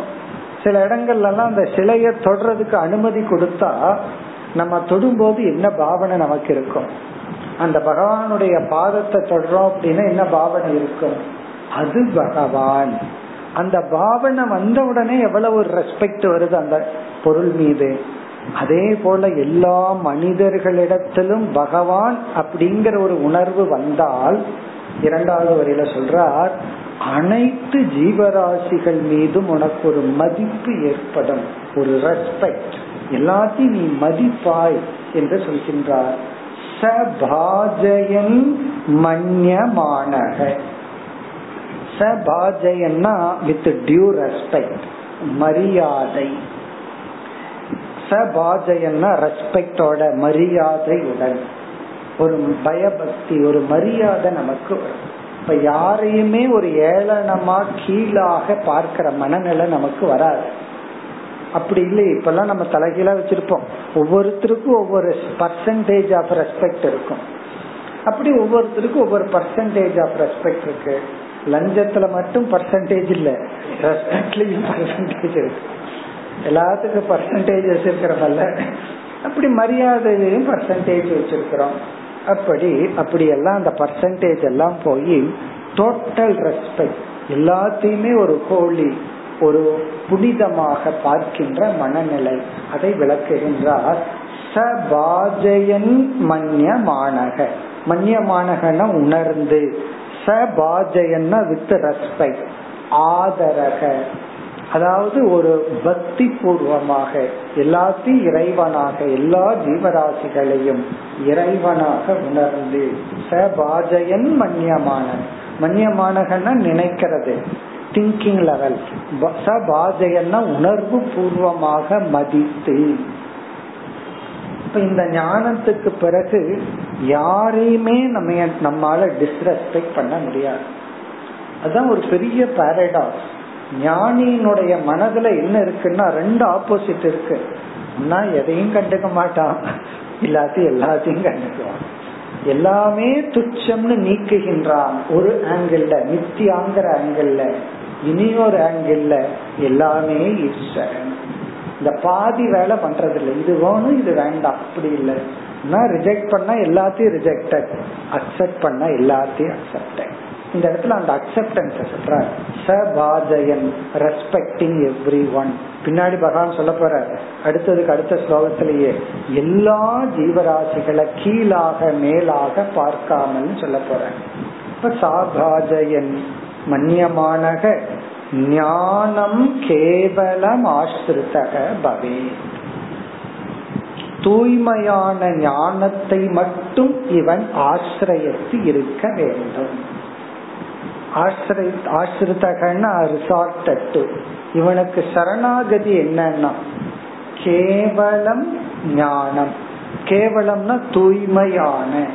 சில இடங்கள்லாம் அந்த சிலையை தொடுறதுக்கு அனுமதி கொடுத்தா நம்ம தொடும்போது என்ன பாவனை நமக்கு இருக்கும்? அந்த பகவானுடைய பாதத்தை தொடுறோம் அப்படின்னா என்ன பாவனை இருக்கும்? அது பகவான். அந்த பாவனை வந்த உடனே எவ்வளவு ஒரு ரெஸ்பெக்ட் வருது அந்த பொருள் மீது. அதே போல எல்லா மனிதர்களிடத்திலும் பகவான் அப்படிங்கிற ஒரு உணர்வு வந்தால் இரண்டாவது வரையில சொல்றார் அனைத்து ஜீவராசிகள் மீதும் உனக்கு ஒரு மதிப்பு ஏற்படும் ஒரு ரெஸ்பெக்ட் எல்லாத்தையும் நீ மதிப்பாய் என்று சொல்கின்றார். சபாஜயன் மன்யமானக. சபாஜயன்னா வித் டியூ ரெஸ்பெக்ட் மரியாதை. சபாஜயன்னா ரெஸ்பெக்டோட மரியாதையுடன். ஒரு பயபக்தி ஒரு மரியாதை நமக்கு வரும். இப்ப யாரையுமே ஒரு ஏளனமா கீழாக பார்க்கிற மனநிலை நமக்கு வராது. அப்படி இல்லை இப்பெல்லாம் நம்ம தலைகீழா வச்சிருப்போம். ஒவ்வொருத்தருக்கும் ஒவ்வொரு பர்சன்டேஜ் ஆஃப் ரெஸ்பெக்ட் இருக்கும். அப்படி ஒவ்வொருத்தருக்கும் ஒவ்வொரு பர்சன்டேஜ் ஆஃப் ரெஸ்பெக்ட் இருக்கு. லஞ்சத்துல மட்டும் பர்சன்டேஜ் இல்ல. ரெஸ்பெக்ட்லயும் பர்சன்டேஜ் இருக்கு. எல்லாத்துக்கும் பர்சன்டேஜ் வச்சிருக்கிறதல்ல அப்படி மரியாதையிலையும் பர்சன்டேஜ் வச்சிருக்கிறோம். அப்படி அப்படி எல்லாம் அந்த பர்சன்டேஜ் எல்லாம் போய் டோட்டல் ரெஸ்பெக்ட் எல்லாத்தையுமே ஒரு ஹோலி ஒரு புனிதமாக பார்க்கின்ற மனநிலை அதை விளக்குகின்றார். சபாஜயன் மன்யமானக. மன்யமானகன உணர்ந்து. சபாஜயன்னா வித் ரெஸ்பெக்ட் ஆதரக. அதாவது ஒரு பக்தி பூர்வமாக எல்லாத்தையும் இறைவனாக எல்லா ஜீவராசிகளையும் இறைவனாக உணர்ந்து சபாஜயன் மன்யமான மன்யமானகன்னா நினைக்கிறது. திங்கிங் லெவல் சபாஜயன்னா உணர்வு பூர்வமாக மதித்து இப்ப இந்த ஞானத்துக்கு பிறகு யாரையுமே நம்ம நம்மால டிஸ்ரெஸ்பெக்ட் பண்ண முடியாது. அதுதான் ஒரு பெரிய பாரடாக்ஸ் ஞானியினுடைய மனதுல என்ன இருக்குன்னா ரெண்டு ஆப்போசிட் இருக்கு. நான் எதையும் கண்டுக்க மாட்டான். இல்லாத்தையும் எல்லாத்தையும் கண்டுக்குவான். எல்லாமே துச்சம்னு நீக்குகின்றான். ஒரு ஆங்கிள் நித்தியாங்கிற ஆங்கிள் இனி ஒரு ஆங்கிள் எல்லாமே ஈஸ்வரன். இந்த பாதி வேலை பண்றது இல்லை இது வேணும் இது வேண்டாம். அப்படி இல்லை. நான் ரிஜெக்ட் பண்ணா எல்லாத்தையும் ரிஜெக்டட் அக்செப்ட் பண்ணா எல்லாத்தையும் அக்செப்டட் இந்த இடத்துல அந்த அக்செப்டன்ஸ் சொல்ற சபாஜயன் ரெஸ்பெக்டிங் எவ்ரி ஒன் பின்னாடி பகவான் சொல்ல போற அடுத்ததுக்கு அடுத்த ஸ்லோகத்திலேயே எல்லா ஜீவராசிகளை கீழாக மேலாக பார்க்காமல் சொல்ல போற இப்ப சாபாஜயன் மன்னியமானக ஞானம் கேவலம் ஆசிரித்தக பவே. தூய்மையான ஞானத்தை மட்டும் இவன் ஆசிரியத்து இருக்க வேண்டும். ஆசிரித்தகன்னா ரிசார்ட் இவனுக்கு சரணாகதி என்னன்னா கேவலம் ஞானம். கேவலம்னா தூய்மையான.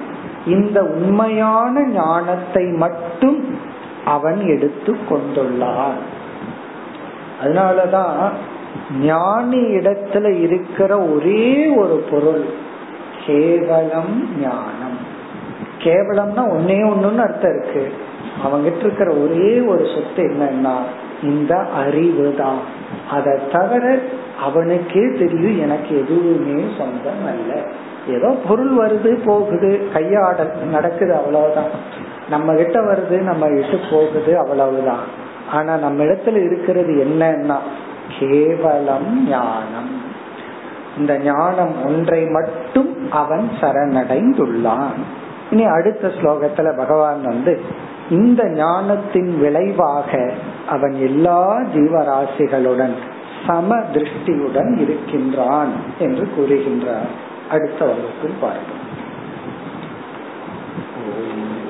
இந்த உண்மையான ஞானத்தை மட்டும் அவன் எடுத்து கொண்டுள்ளான். அதனாலதான் ஞானி இடத்துல இருக்கிற ஒரே ஒரு பொருள் கேவலம் ஞானம். கேவலம்னா ஒன்னே ஒண்ணுன்னு அர்த்தம் இருக்கு. அவங்கிட்ட இருக்கிற ஒரே ஒரு சொத்து என்னன்னா இந்த அறிவு தான். அதை தவிர அவனுக்கே தெரியும் எனக்கு எதுவுமே சொந்தம் அல்ல ஏதோ பொருள் வருது போகுது கையாட நடக்குது அவ்வளவுதான். நம்ம கிட்ட வருது நம்ம விட்டு போகுது அவ்வளவுதான். ஆனா நம்ம இடத்துல இருக்கிறது என்னன்னா கேவலம் ஞானம். இந்த ஞானம் ஒன்றை மட்டும் அவன் சரணடைந்துள்ளான். இனி அடுத்த ஸ்லோகத்துல பகவான் வந்து இந்த ஞானத்தின் விளைவாக அவன் எல்லா ஜீவராசிகளுடன் சம திருஷ்டியுடன் இருக்கின்றான் என்று கூறுகின்றார். அடுத்த வகுப்பில் பார்ப்போம்.